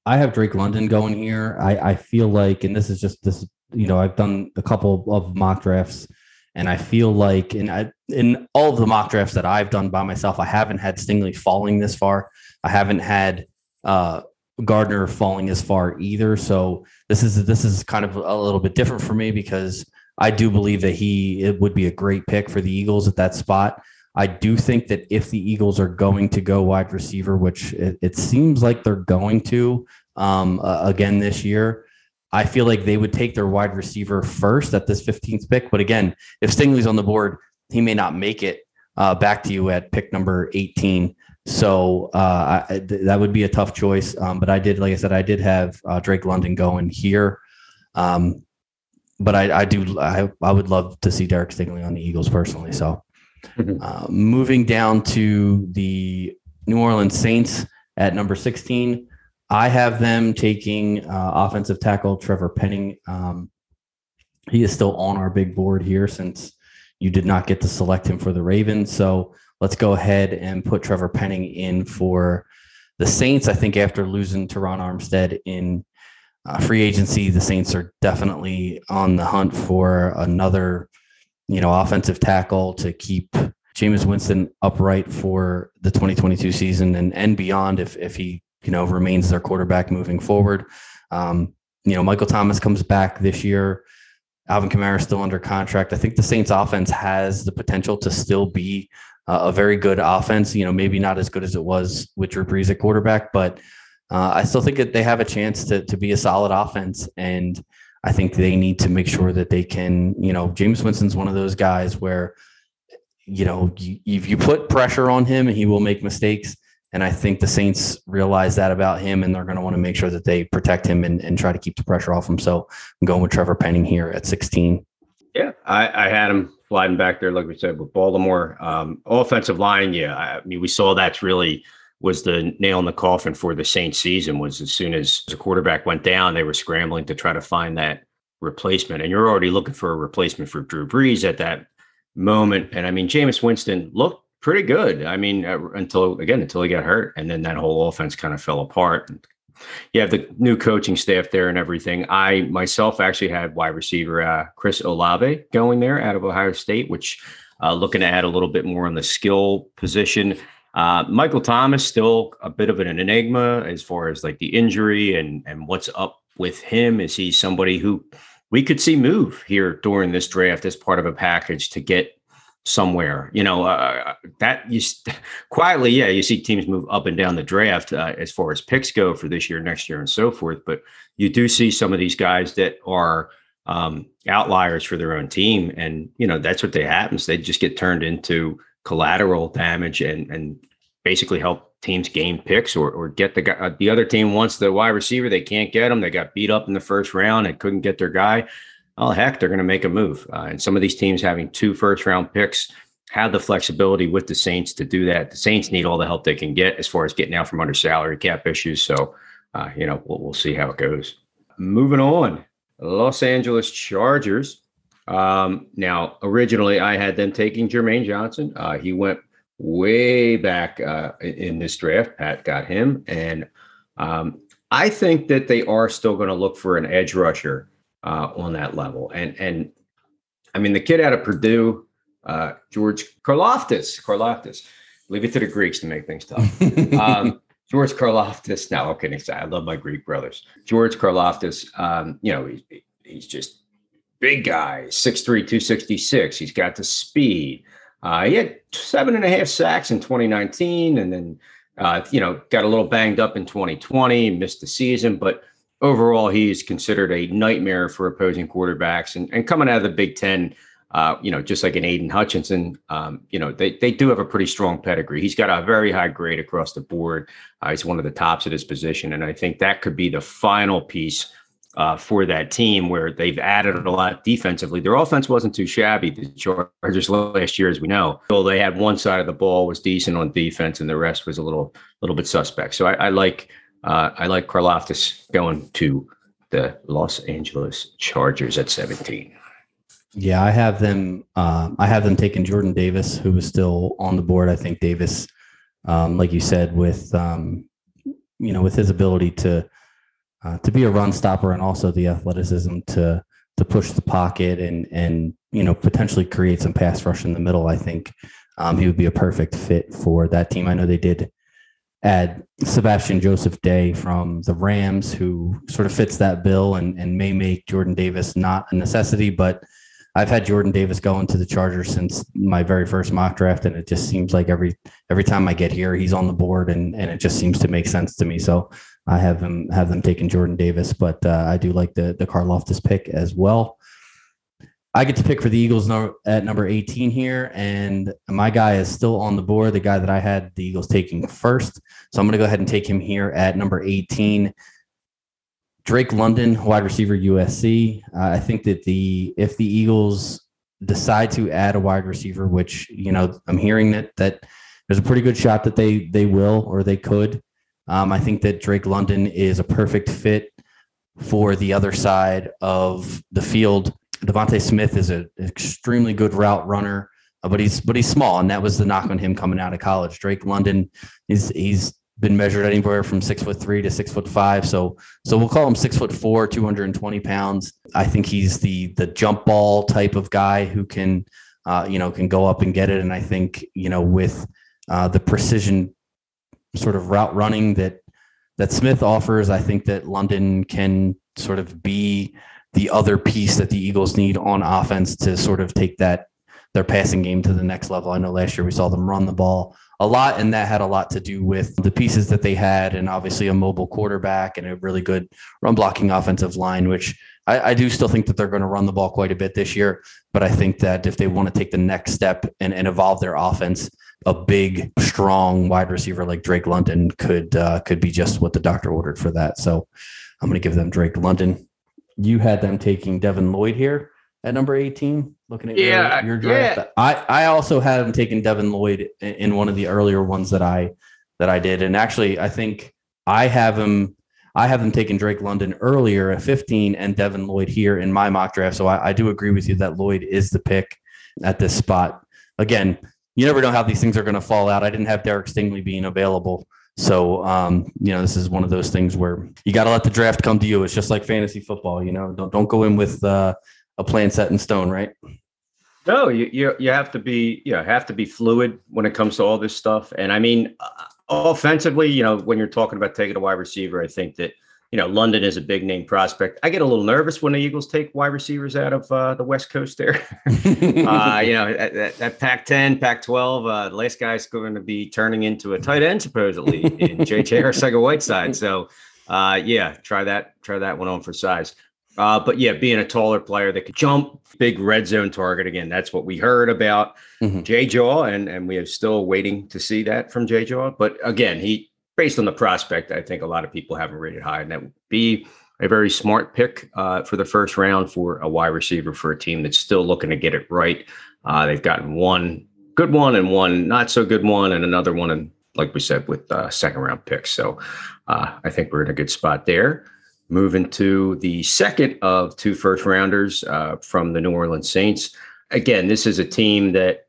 I have Drake London going here. I I feel like, and this is just this, you know, I've done a couple of mock drafts, and I feel like, in I in all of the mock drafts that I've done by myself, I haven't had Stingley falling this far. I haven't had uh Gardner falling as far either. So this is this is kind of a little bit different for me because I do believe that he it would be a great pick for the Eagles at that spot. I do think that if the Eagles are going to go wide receiver, which it, it seems like they're going to um, uh, again this year, I feel like they would take their wide receiver first at this 15th pick. But again, if Stingley's on the board, he may not make it uh, back to you at pick number 18. So uh, I, th- that would be a tough choice. Um, but I did, like I said, I did have uh, Drake London going here. Um, but I, I do, I, I would love to see Derek Stingley on the Eagles personally. So mm-hmm. uh, moving down to the New Orleans Saints at number 16, I have them taking uh, offensive tackle Trevor Penning. Um, he is still on our big board here since you did not get to select him for the Ravens. So let's go ahead and put Trevor Penning in for the Saints. I think after losing Terron Armstead in uh, free agency, the Saints are definitely on the hunt for another, you know, offensive tackle to keep Jameis Winston upright for the 2022 season and and beyond. If if he you know remains their quarterback moving forward, um, you know, Michael Thomas comes back this year. Alvin Kamara is still under contract. I think the Saints offense has the potential to still be uh, a very good offense. You know, maybe not as good as it was with Drew Brees at quarterback, but uh, I still think that they have a chance to to be a solid offense. And I think they need to make sure that they can. You know, Jameis Winston's one of those guys where, you know, you, if you put pressure on him, he will make mistakes. And I think the Saints realize that about him, and they're going to want to make sure that they protect him and, and try to keep the pressure off him. So I'm going with Trevor Penning here at 16. Yeah, I, I had him sliding back there, like we said, with Baltimore. Um, offensive line, yeah. I mean, we saw that's really was the nail in the coffin for the Saints season was as soon as the quarterback went down, they were scrambling to try to find that replacement. And you're already looking for a replacement for Drew Brees at that moment. And I mean, Jameis Winston looked pretty good. I mean, uh, until again, until he got hurt, and then that whole offense kind of fell apart. You have the new coaching staff there and everything. I myself actually had wide receiver uh, Chris Olave going there out of Ohio State, which uh, looking to add a little bit more on the skill position. Uh, Michael Thomas still a bit of an enigma as far as like the injury and and what's up with him. Is he somebody who we could see move here during this draft as part of a package to get somewhere. You know, uh, that you (laughs) quietly, yeah, you see teams move up and down the draft uh, as far as picks go for this year, next year, and so forth. But you do see some of these guys that are um, outliers for their own team, and you know that's what they happens. They just get turned into collateral damage and and basically help teams gain picks or or get the guy. Uh, the other team wants the wide receiver, they can't get them. They got beat up in the first round and couldn't get their guy oh heck, they're going to make a move. Uh, and some of these teams having two first round picks have the flexibility with the Saints to do that. The Saints need all the help they can get as far as getting out from under salary cap issues. So, uh, you know, we'll, we'll see how it goes. Moving on, Los Angeles Chargers. Um, now, originally, I had them taking Jermaine Johnson. Uh, he went way back uh, in this draft. Pat got him, and um, I think that they are still going to look for an edge rusher uh, on that level. And and I mean the kid out of Purdue, uh, George Karlaftis, Karlaftis, leave it to the Greeks to make things tough. (laughs) um, George Karlaftis. Now, okay, next. I love my Greek brothers. George Karlaftis. Um, you know, he, he's just big guy, 6'3", 266. He's got the speed. Uh, he had seven and a half sacks in 2019, and then uh, you know got a little banged up in 2020, missed the season, but overall, he's considered a nightmare for opposing quarterbacks. And, and coming out of the Big Ten, uh, you know, just like an Aidan Hutchinson, um, you know, they, they do have a pretty strong pedigree. He's got a very high grade across the board. Uh, he's one of the tops at his position. And I think that could be the final piece uh, for that team where they've added a lot defensively. Their offense wasn't too shabby. The Chargers last year, as we know, though they had one side of the ball was decent on defense and the rest was a little, little bit suspect. So I, I like uh, I like Karlaftis going to the Los Angeles Chargers at 17. Yeah, I have them. Uh, I have them taking Jordan Davis, who is still on the board. I think Davis, um, like you said, with um, you know, with his ability to uh, to be a run stopper and also the athleticism to to push the pocket and and you know potentially create some pass rush in the middle. I think um, he would be a perfect fit for that team. I know they did add Sebastian Joseph Day from the Rams, who sort of fits that bill and, and may make Jordan Davis not a necessity. But I've had Jordan Davis going to the Chargers since my very first mock draft, and it just seems like every every time I get here, he's on the board, and and it just seems to make sense to me. So I have them have them taking Jordan Davis, but uh, I do like the the Karlaftis pick as well. I get to pick for the Eagles at number 18 here, and my guy is still on the board. The guy that I had the Eagles taking first, so I'm going to go ahead and take him here at number 18. Drake London, wide receiver USC. Uh, I think that the if the Eagles decide to add a wide receiver, which you know I'm hearing that that there's a pretty good shot that they they will or they could. Um, I think that Drake London is a perfect fit for the other side of the field DeVonta Smith is an extremely good route runner, uh, but he's but he's small, and that was the knock on him coming out of college. Drake London, he's he's been measured anywhere from six foot three to six foot five. So so we'll call him six foot four, 220 pounds. I think he's the the jump ball type of guy who can uh, you know can go up and get it. And I think you know with uh, the precision sort of route running that that Smith offers, I think that London can sort of be the other piece that the Eagles need on offense to sort of take that their passing game to the next level. I know last year we saw them run the ball a lot, and that had a lot to do with the pieces that they had, and obviously a mobile quarterback and a really good run blocking offensive line, which I, I do still think that they're going to run the ball quite a bit this year. But I think that if they want to take the next step and, and evolve their offense, a big, strong wide receiver like Drake London could uh, could be just what the doctor ordered for that. So I'm going to give them Drake London you had them taking Devin Lloyd here at number 18 looking at yeah, your, your draft yeah. i i also had them taking devin lloyd in one of the earlier ones that i that i did and actually i think i have him i have them taking drake london earlier at 15 and devin lloyd here in my mock draft so I, I do agree with you that lloyd is the pick at this spot again you never know how these things are going to fall out. I didn't have Derek Stingley being available. So, um, you know, this is one of those things where you got to let the draft come to you. It's just like fantasy football, you know, don't, don't go in with uh, a plan set in stone, right? No, you, you, you have to be, you know, have to be fluid when it comes to all this stuff. And I mean, uh, offensively, you know, when you're talking about taking a wide receiver, I think that you know, London is a big name prospect. I get a little nervous when the Eagles take wide receivers out of uh, the West Coast there. (laughs) uh, you know, that, that Pac 10, Pac 12, uh, the last guy's going to be turning into a tight end, supposedly, in (laughs) JJ Arcega Whiteside. So, uh, yeah, try that, try that one on for size. Uh, but yeah, being a taller player that could jump, big red zone target again. That's what we heard about mm-hmm. Jay Jaw, and and we are still waiting to see that from Jay Jaw. But again, he based on the prospect, I think a lot of people haven't rated high, and that would be a very smart pick uh, for the first round for a wide receiver for a team that's still looking to get it right. Uh, they've gotten one good one and one not so good one, and another one, and like we said, with uh, second round picks. So uh, I think we're in a good spot there. Moving to the second of two first rounders uh, from the New Orleans Saints. Again, this is a team that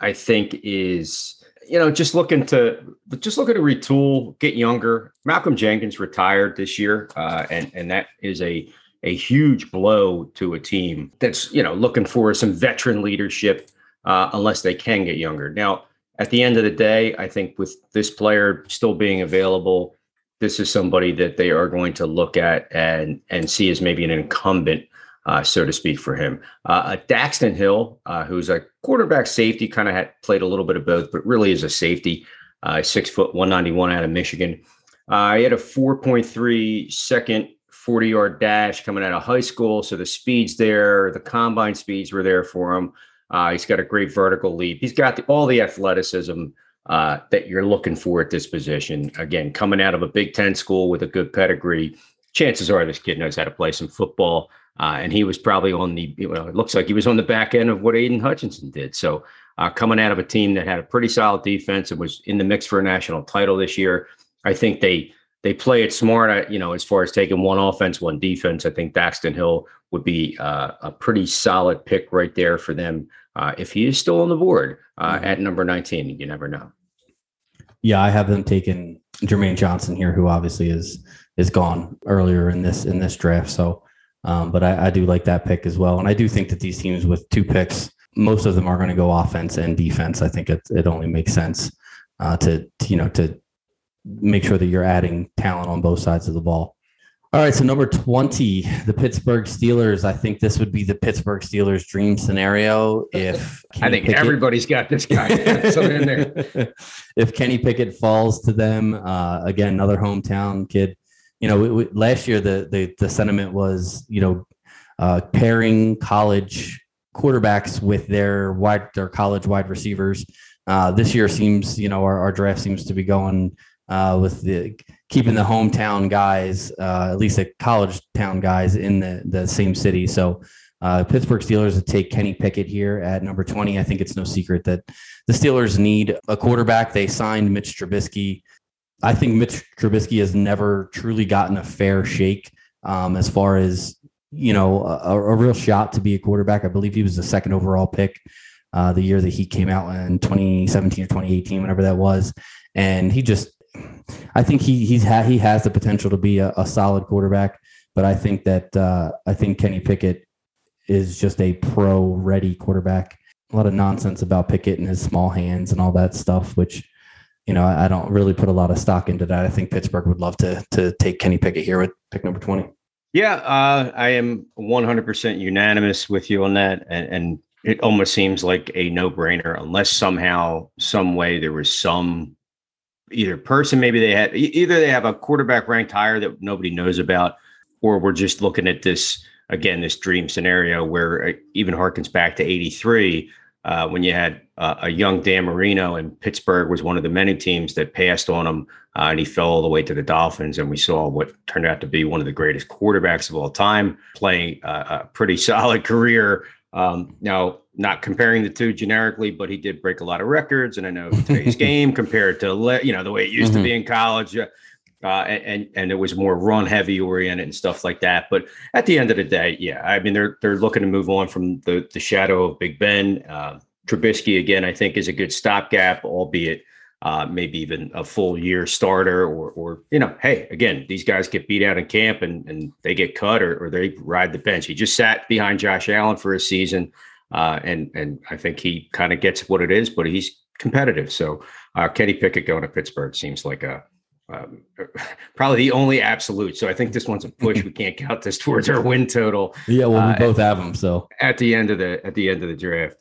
I think is you know, just looking to just looking to retool, get younger. Malcolm Jenkins retired this year, uh, and and that is a a huge blow to a team that's you know looking for some veteran leadership uh, unless they can get younger. Now, at the end of the day, I think with this player still being available, this is somebody that they are going to look at and and see as maybe an incumbent uh, so to speak, for him. Uh, Daxton Hill, uh, who's a quarterback safety, kind of had played a little bit of both, but really is a safety. Uh, six foot, 191 out of Michigan. Uh, he had a 4.3 second 40 yard dash coming out of high school. So the speeds there, the combine speeds were there for him. Uh, he's got a great vertical leap. He's got the, all the athleticism uh, that you're looking for at this position. Again, coming out of a Big Ten school with a good pedigree, chances are this kid knows how to play some football. Uh, and he was probably on the, you know, it looks like he was on the back end of what Aidan Hutchinson did. So uh, coming out of a team that had a pretty solid defense and was in the mix for a national title this year, I think they they play it smart. Uh, you know, as far as taking one offense, one defense, I think Daxton Hill would be uh, a pretty solid pick right there for them uh, if he is still on the board uh, mm-hmm. at number 19. You never know. Yeah, I have them taking Jermaine Johnson here, who obviously is is gone earlier in this in this draft. So um, but I, I, do like that pick as well. And I do think that these teams with two picks, most of them are going to go offense and defense. I think it, it only makes sense uh, to, to, you know, to make sure that you're adding talent on both sides of the ball. All right, so number 20, the Pittsburgh Steelers. I think this would be the Pittsburgh Steelers dream scenario if (laughs) Kenny I think Pickett, everybody's got this guy in there. (laughs) if Kenny Pickett falls to them, uh, again, another hometown kid you know, we, we, last year the, the the sentiment was, you know, uh, pairing college quarterbacks with their wide their college wide receivers. Uh, this year seems, you know, our, our draft seems to be going uh, with the keeping the hometown guys, uh, at least the college town guys in the the same city. So. Uh, Pittsburgh Steelers to take Kenny Pickett here at number 20. I think it's no secret that the Steelers need a quarterback. They signed Mitch Trubisky I think Mitch Trubisky has never truly gotten a fair shake um, as far as you know a, a, real shot to be a quarterback. I believe he was the second overall pick uh, the year that he came out in 2017 or 2018, whenever that was, and he just I think he he's ha- he has the potential to be a, a solid quarterback, but I think that uh, I think Kenny Pickett is just a pro ready quarterback. A lot of nonsense about Pickett and his small hands and all that stuff, which you know, I, I don't really put a lot of stock into that. I think Pittsburgh would love to to take Kenny Pickett here with pick number twenty. Yeah, uh, I am 100% unanimous with you on that, and, and it almost seems like a no-brainer unless somehow, some way, there was some either person maybe they had either they have a quarterback ranked higher that nobody knows about, or we're just looking at this again, this dream scenario where it even harkens back to 83 uh, when you had uh, a young Dan Marino and Pittsburgh was one of the many teams that passed on him, uh, and he fell all the way to the Dolphins. And we saw what turned out to be one of the greatest quarterbacks of all time, playing a pretty (laughs) solid career. Um, now, not comparing the two generically, but he did break a lot of records. And I know today's (laughs) game compared to you know the way it used mm-hmm. to be in college. Uh, and and it was more run heavy oriented and stuff like that. But at the end of the day, yeah, I mean they're they're looking to move on from the the shadow of Big Ben. Uh, Trubisky again, I think, is a good stopgap, albeit uh, maybe even a full year starter, or or you know, hey, again, these guys get beat out in camp and and they get cut or, or they ride the bench. He just sat behind Josh Allen for a season, uh, and and I think he kind of gets what it is, but he's competitive. So uh, Kenny Pickett going to Pittsburgh seems like a um, (laughs) probably the only absolute. So I think this one's a push. (laughs) we can't count this towards our win total. Yeah, well, we uh, both have them. So at the end of the at the end of the draft,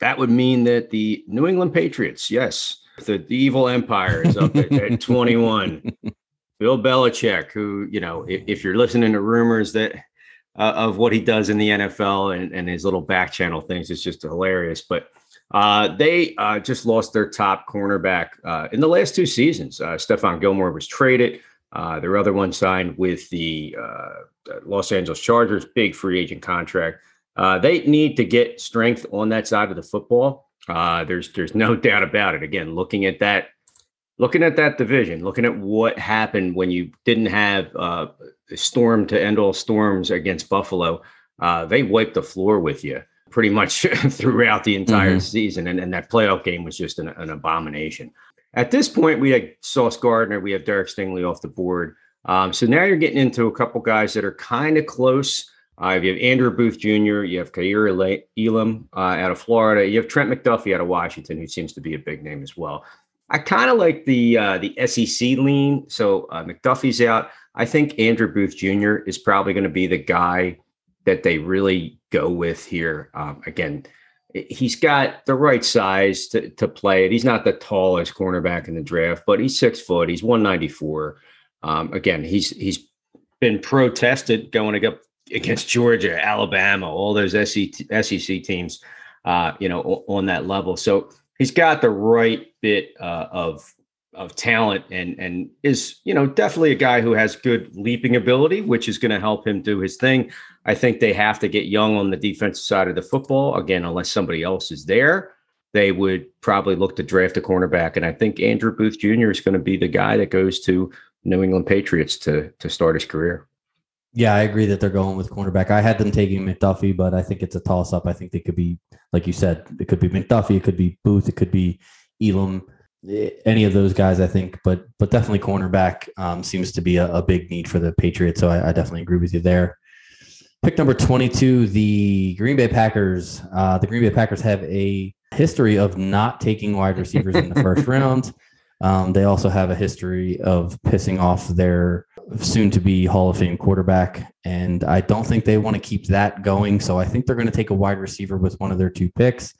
that would mean that the New England Patriots, yes, the, the evil empire is up at, at (laughs) 21. Bill Belichick, who, you know, if, if you're listening to rumors that uh, of what he does in the NFL and, and his little back channel things, it's just hilarious. But uh, they uh, just lost their top cornerback uh, in the last two seasons. Uh, Stephon Gilmore was traded. Uh, their other one signed with the Los Angeles Chargers, big free agent contract. they need to get strength on that side of the football. Uh, there's there's no (laughs) doubt about it. Again, looking at that, looking at that division, looking at what happened when you didn't have uh, storm to end all storms against Buffalo, uh, they wiped the floor with you pretty much (laughs) throughout the entire mm-hmm. season, and, and that playoff game was just an, an, abomination. At this point, we had Sauce Gardner, we have Derek Stingley off the board. Um, so now you're getting into a couple guys that are kind of close. Uh, you have Andrew Booth Jr., you have Kaiir Elam uh, out of Florida, you have Trent McDuffie out of Washington, who seems to be a big name as well. I kind of like the uh, the SEC lean. So uh, McDuffie's out. I think Andrew Booth Jr. is probably going to be the guy that they really go with here. Um, again, he's got the right size to, to play it. He's not the tallest cornerback in the draft, but he's six foot. He's 194. Um, again, he's he's been protested going up against Georgia, Alabama, all those SEC teams, uh, you know, on that level. So he's got the right bit uh, of of talent and and is you know definitely a guy who has good leaping ability, which is going to help him do his thing. I think they have to get young on the defensive side of the football again, unless somebody else is there. They would probably look to draft a cornerback, and I think Andrew Booth Jr. is going to be the guy that goes to New England Patriots to to start his career. Yeah, I agree that they're going with cornerback. I had them taking McDuffie, but I think it's a toss up. I think they could be, like you said, it could be McDuffie, it could be Booth, it could be Elam, any of those guys. I think, but but definitely cornerback um, seems to be a, a, big need for the Patriots. So I, I, definitely agree with you there. Pick number twenty-two, the Green Bay Packers. Uh, the Green Bay Packers have a history of not taking wide receivers in the first (laughs) round. Um, they also have a history of pissing off their soon to be Hall of Fame quarterback. And I don't think they want to keep that going. So I think they're going to take a wide receiver with one of their two picks.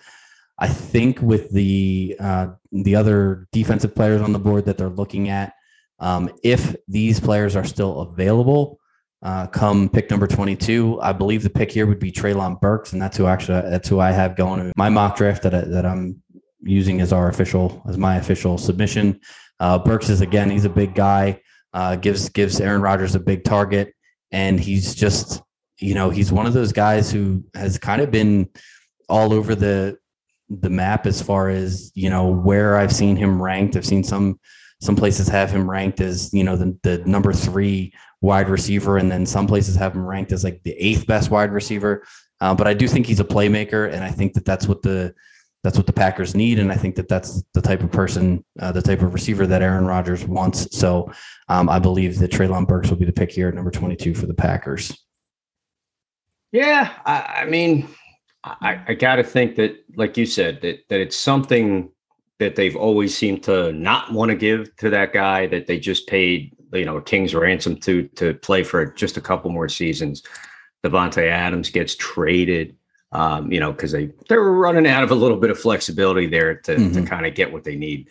I think with the uh, the other defensive players on the board that they're looking at, um, if these players are still available, uh, come pick number 22, I believe the pick here would be Treylon Burks, and that's who actually that's who I have going in my mock draft that I, that I'm using as our official as my official submission. Uh, Burks is again, he's a big guy uh, gives gives Aaron Rodgers a big target, and he's just you know he's one of those guys who has kind of been all over the the map as far as you know where I've seen him ranked. I've seen some some places have him ranked as you know the the number three wide receiver, and then some places have him ranked as like the eighth best wide receiver. Uh, but I do think he's a playmaker, and I think that that's what the that's what the Packers need, and I think that that's the type of person, uh, the type of receiver that Aaron Rodgers wants. So um, I believe that Treylon Burks will be the pick here at number 22 for the Packers. Yeah, I, I mean, I, I got to think that, like you said, that that it's something that they've always seemed to not want to give to that guy that they just paid, you know, a king's ransom to to play for just a couple more seasons. Davante Adams gets traded um, you know, because they they were running out of a little bit of flexibility there to mm-hmm. to kind of get what they need.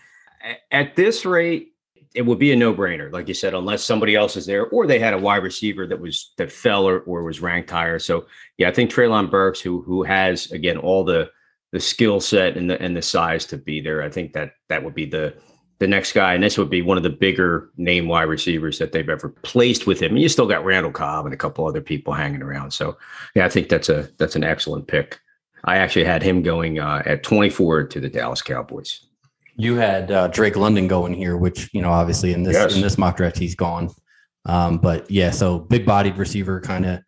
At this rate, it would be a no brainer, like you said, unless somebody else is there or they had a wide receiver that was that fell or, or was ranked higher. So yeah, I think Treylon Burks, who who has again all the the skill set and the and the size to be there, I think that that would be the the next guy, and this would be one of the bigger name wide receivers that they've ever placed with him. And you still got Randall Cobb and a couple other people hanging around. So yeah, I think that's a that's an excellent pick. I actually had him going uh, at 24 to the Dallas Cowboys. You had uh, Drake London going here, which you know obviously in this yes. in this mock draft he's gone. Um, but yeah, so big bodied receiver, kind of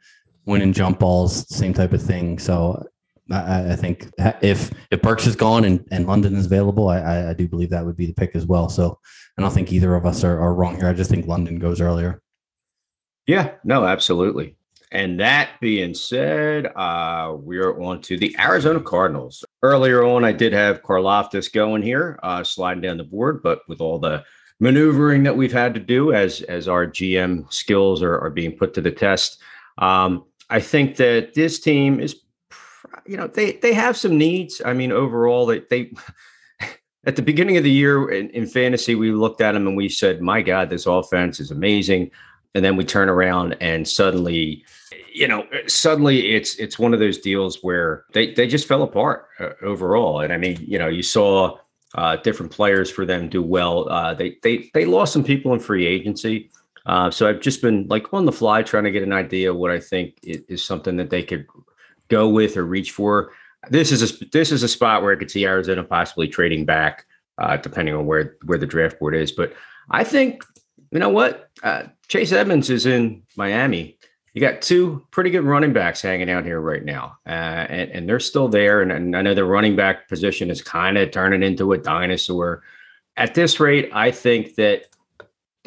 winning jump balls, same type of thing. So I, I, think if if Burks is gone and, and London is available, I, I do believe that would be the pick as well. So I don't think either of us are, are wrong here. I just think London goes earlier. Yeah, no, absolutely. And that being said, uh, we're on to the Arizona Cardinals. Earlier on, I did have Karlaftis going here, uh, sliding down the board, but with all the maneuvering that we've had to do as as our GM skills are, are being put to the test, um, I think that this team is, you know, they they have some needs. I mean, overall, they they (laughs) at the beginning of the year in, in fantasy, we looked at them and we said, "My God, this offense is amazing." And then we turn around and suddenly you know suddenly it's it's one of those deals where they they just fell apart uh, overall. And i mean you know you saw uh, different players for them do well. Uh, they they they lost some people in free agency. Uh, so i've just been like on the fly trying to get an idea what i think is something that they could go with or reach for. This is a this is a spot where i could see arizona possibly trading back uh, depending on where where the draft board is. But i think you know what? Uh, Chase Edmonds is in Miami. You got two pretty good running backs hanging out here right now, uh, and, and they're still there. And, and I know the running back position is kind of turning into a dinosaur. At this rate, I think that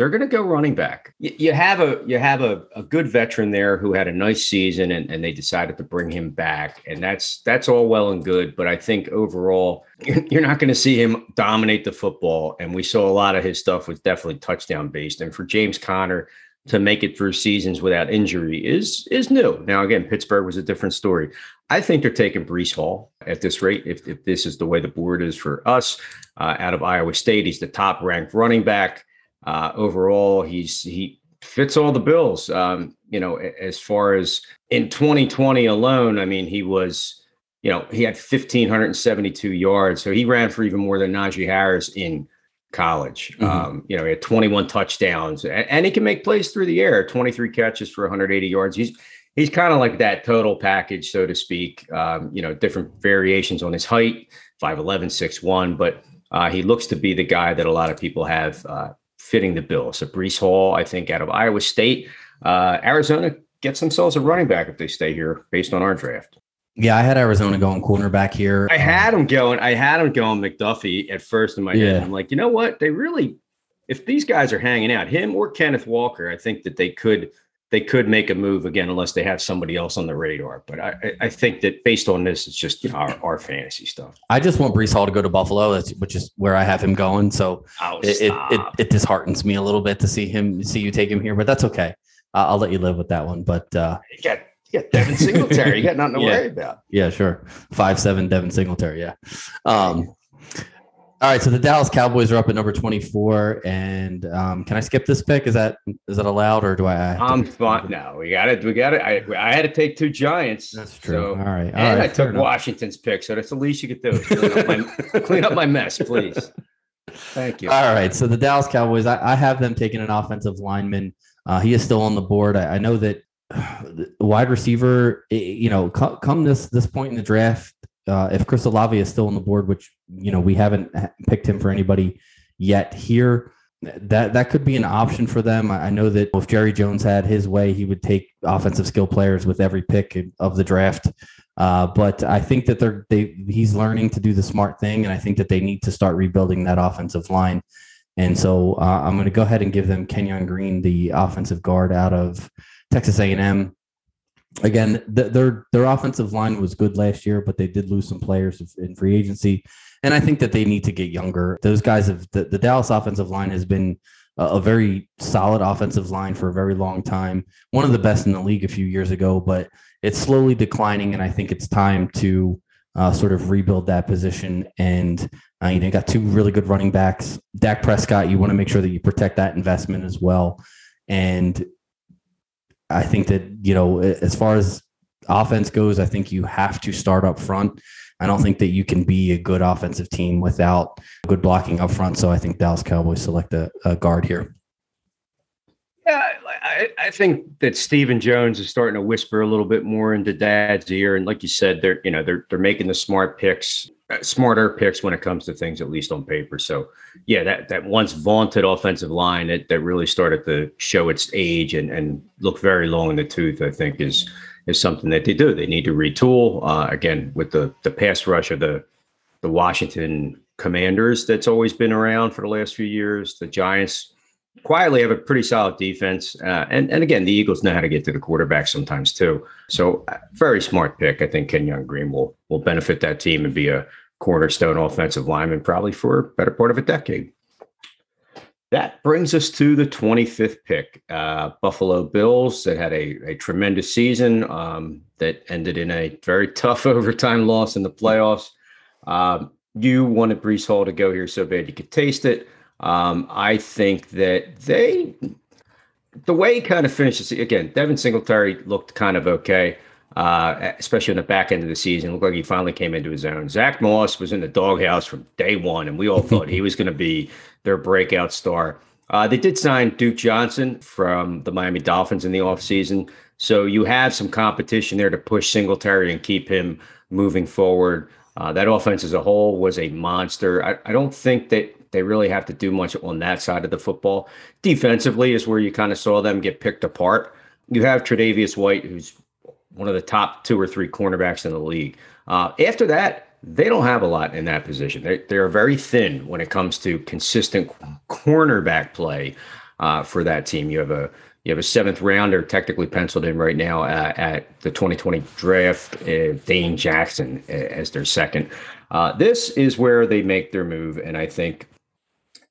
they're going to go running back. You, have a you have a, a good veteran there who had a nice season, and, and they decided to bring him back, and that's that's all well and good. But I think overall, (laughs) you're not going to see him dominate the football. And we saw a lot of his stuff was definitely touchdown based. And for James Conner to make it through seasons without injury is is new. Now again, Pittsburgh was a different story. I think they're taking Breece Hall at this rate. If, if this is the way the board is for us, uh, out of Iowa State, he's the top ranked running back. Uh, overall, he's he fits all the bills. Um, you know, as far as in 2020 alone, I mean, he was, you know, he had 1,572 yards. So he ran for even more than Najee Harris in college. Mm-hmm. Um, you know, he had 21 touchdowns and, and, he can make plays through the air, 23 catches for 180 yards. He's he's kind of like that total package, so to speak. Um, you know, different variations on his height, 5'11, 6'1, but uh, he looks to be the guy that a lot of people have uh, fitting the bill. So Breece Hall, I think, out of Iowa State, uh, Arizona gets themselves a running back if they stay here based on our draft. Yeah, I had Arizona going cornerback here. I had them going. I had them going McDuffie at first in my yeah. head. I'm like, you know what? They really, if these guys are hanging out, him or Kenneth Walker, I think that they could they could make a move again unless they have somebody else on the radar. But I, I think that based on this, it's just you know, our, our fantasy stuff. I just want Breece Hall to go to Buffalo, which is where I have him going. So oh, it, it, it, it, disheartens me a little bit to see him see you take him here, but that's okay. Uh, I'll let you live with that one. But uh, you got you got Devin Singletary. you got nothing to (laughs) yeah. worry about. Yeah, sure. Five seven Devin Singletary. Yeah. Um, all right, so the Dallas Cowboys are up at number 24, and um, can I skip this pick? Is that is that allowed, or do I? I'm fine. No, we got it. We got it. I, I had to take two Giants. That's true. So, all right, all and right, I took Washington's pick, so that's the least you could do. Clean up my, (laughs) clean up my mess, please. Thank you. All right, so the Dallas Cowboys, I, I have them taking an offensive lineman. Uh, he is still on the board. I, I know that (sighs) wide receiver, you know, come, come this this point in the draft, uh, if Chris Olave is still on the board, which you know we haven't picked him for anybody yet here, that that could be an option for them. I know that if Jerry Jones had his way, he would take offensive skill players with every pick of the draft. Uh, but I think that they're they he's learning to do the smart thing, and I think that they need to start rebuilding that offensive line. And so uh, I'm going to go ahead and give them Kenyon Green, the offensive guard out of Texas A&M again, their their offensive line was good last year, but they did lose some players in free agency, and I think that they need to get younger. Those guys have the, the Dallas offensive line has been a, a very solid offensive line for a very long time, one of the best in the league a few years ago, but it's slowly declining, and I think it's time to uh, sort of rebuild that position. And uh, you know, you got two really good running backs. Dak Prescott, you want to make sure that you protect that investment as well. And I think that, you know, as far as offense goes, I think you have to start up front. I don't think that you can be a good offensive team without good blocking up front. So I think Dallas Cowboys select a, a guard here. Yeah, I, I, think that Stephen Jones is starting to whisper a little bit more into Dad's ear, and like you said, they're you know they're they're making the smart picks. Uh, smarter picks when it comes to things, at least on paper. So, yeah, that that once vaunted offensive line that that really started to show its age and and look very long in the tooth, I think is is something that they do. They need to retool uh, again with the the pass rush of the the Washington Commanders that's always been around for the last few years. The Giants quietly have a pretty solid defense, uh, and and again, the Eagles know how to get to the quarterback sometimes too. So, uh, very smart pick. I think Kenyon Green will will benefit that team and be a cornerstone offensive lineman probably for a better part of a decade. That brings us to the 25th pick. Uh, Buffalo Bills that had a, a tremendous season um, that ended in a very (laughs) tough overtime loss in the playoffs. Um, you wanted Breece Hall to go here so bad you could taste it. Um, I think that they, the way he kind of finishes again, Devin Singletary looked kind of okay, uh, especially in the back end of the season. Looked like he finally came into his own. Zach Moss was in the doghouse from day one, and we all thought he was going to be their breakout star. Uh, they did sign Duke Johnson from the Miami Dolphins in the offseason. So you have some competition there to push Singletary and keep him moving forward. Uh, that offense as a whole was a monster. I, I, don't think that they really have to do much on that side of the football. Defensively is where you kind of saw them get picked apart. You have Tre'Davious White, who's one of the top two or three cornerbacks in the league. Uh, after that, they don't have a lot in that position. They they are very thin when it comes to consistent cornerback play uh, for that team. You have a you have a seventh rounder technically penciled in right now uh, at the 2020 draft, uh, Dane Jackson as their second. Uh, this is where they make their move, and I think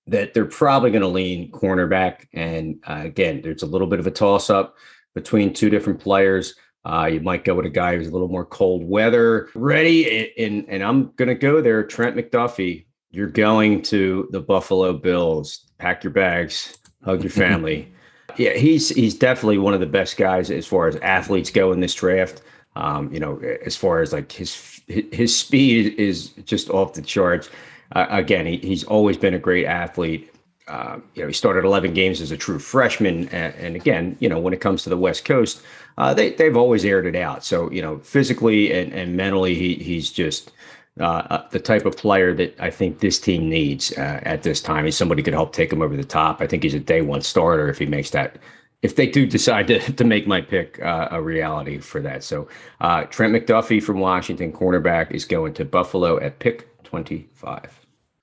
that they're probably going to lean cornerback. And uh, again, there's a little bit of a toss up between two different players. Uh, you might go with a guy who's a little more cold weather ready. And, and I'm going to go there. Trent McDuffie, you're going to the Buffalo Bills. Pack your bags, hug your (laughs) family. yeah, he's he's definitely one of the best guys as far as athletes go in this draft. Um, you know, as far as like his his speed is just off the charts. Uh, again, he, he's always been a great athlete. Uh, you know, he started 11 games as a true freshman, and, and again, you know, when it comes to the West Coast, uh, they they've always aired it out. So you know, physically and, and mentally, he he's just uh, uh the type of player that I think this team needs uh, at this time. He's somebody could help take him over the top. I think he's a day one starter if he makes that. If they do decide to, to make my pick uh, a reality for that. So Trent McDuffie from Washington, cornerback, is going to Buffalo at pick 25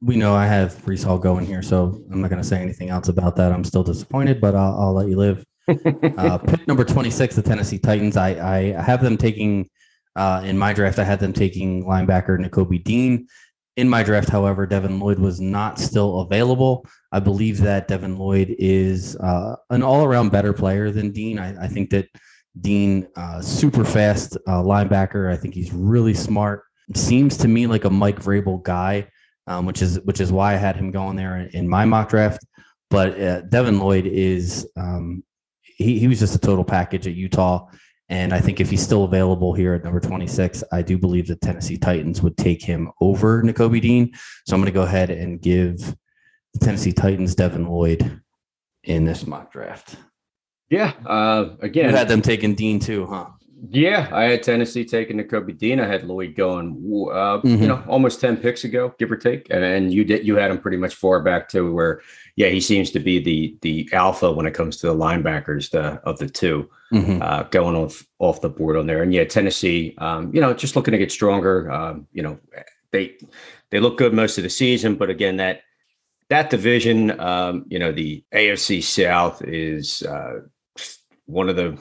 we know I have Breece Hall going here, so I'm not going to say anything else about that. I'm still disappointed, but I'll, I'll let you live. (laughs) uh, pick number 26, the Tennessee Titans. I, I have them taking uh, in my draft. I had them taking linebacker Nakobe Dean. In my draft, however, Devin Lloyd was not still available. I believe that Devin Lloyd is uh, an all-around better player than Dean. I, I think that Dean, uh, super fast uh, linebacker. I think he's really smart. Seems to me like a Mike Vrabel guy um, which is which is why I had him going there in, my mock draft. But uh, Devin Lloyd is um, he he was just a total package at Utah, and I think if he's still available here at number twenty six, I do believe the Tennessee Titans would take him over Nakobe Dean. So I'm going to go ahead and give the Tennessee Titans Devin Lloyd in this mock draft. Yeah. Uh, again, you had them taking Dean too, huh? Yeah, I had Tennessee taking Nakobe Dean. I had Lloyd going, uh, mm-hmm. you know, almost ten picks ago, give or take, and, and you did you had him pretty much far back to where, yeah, he seems to be the the alpha when it comes to the linebackers, the of the 2 mm-hmm. uh, going off off the board on there. And yeah, Tennessee, um, you know, just looking to get stronger. Um, you know, they they look good most of the season, but again, that that division, um, you know, the AFC South is uh, one of the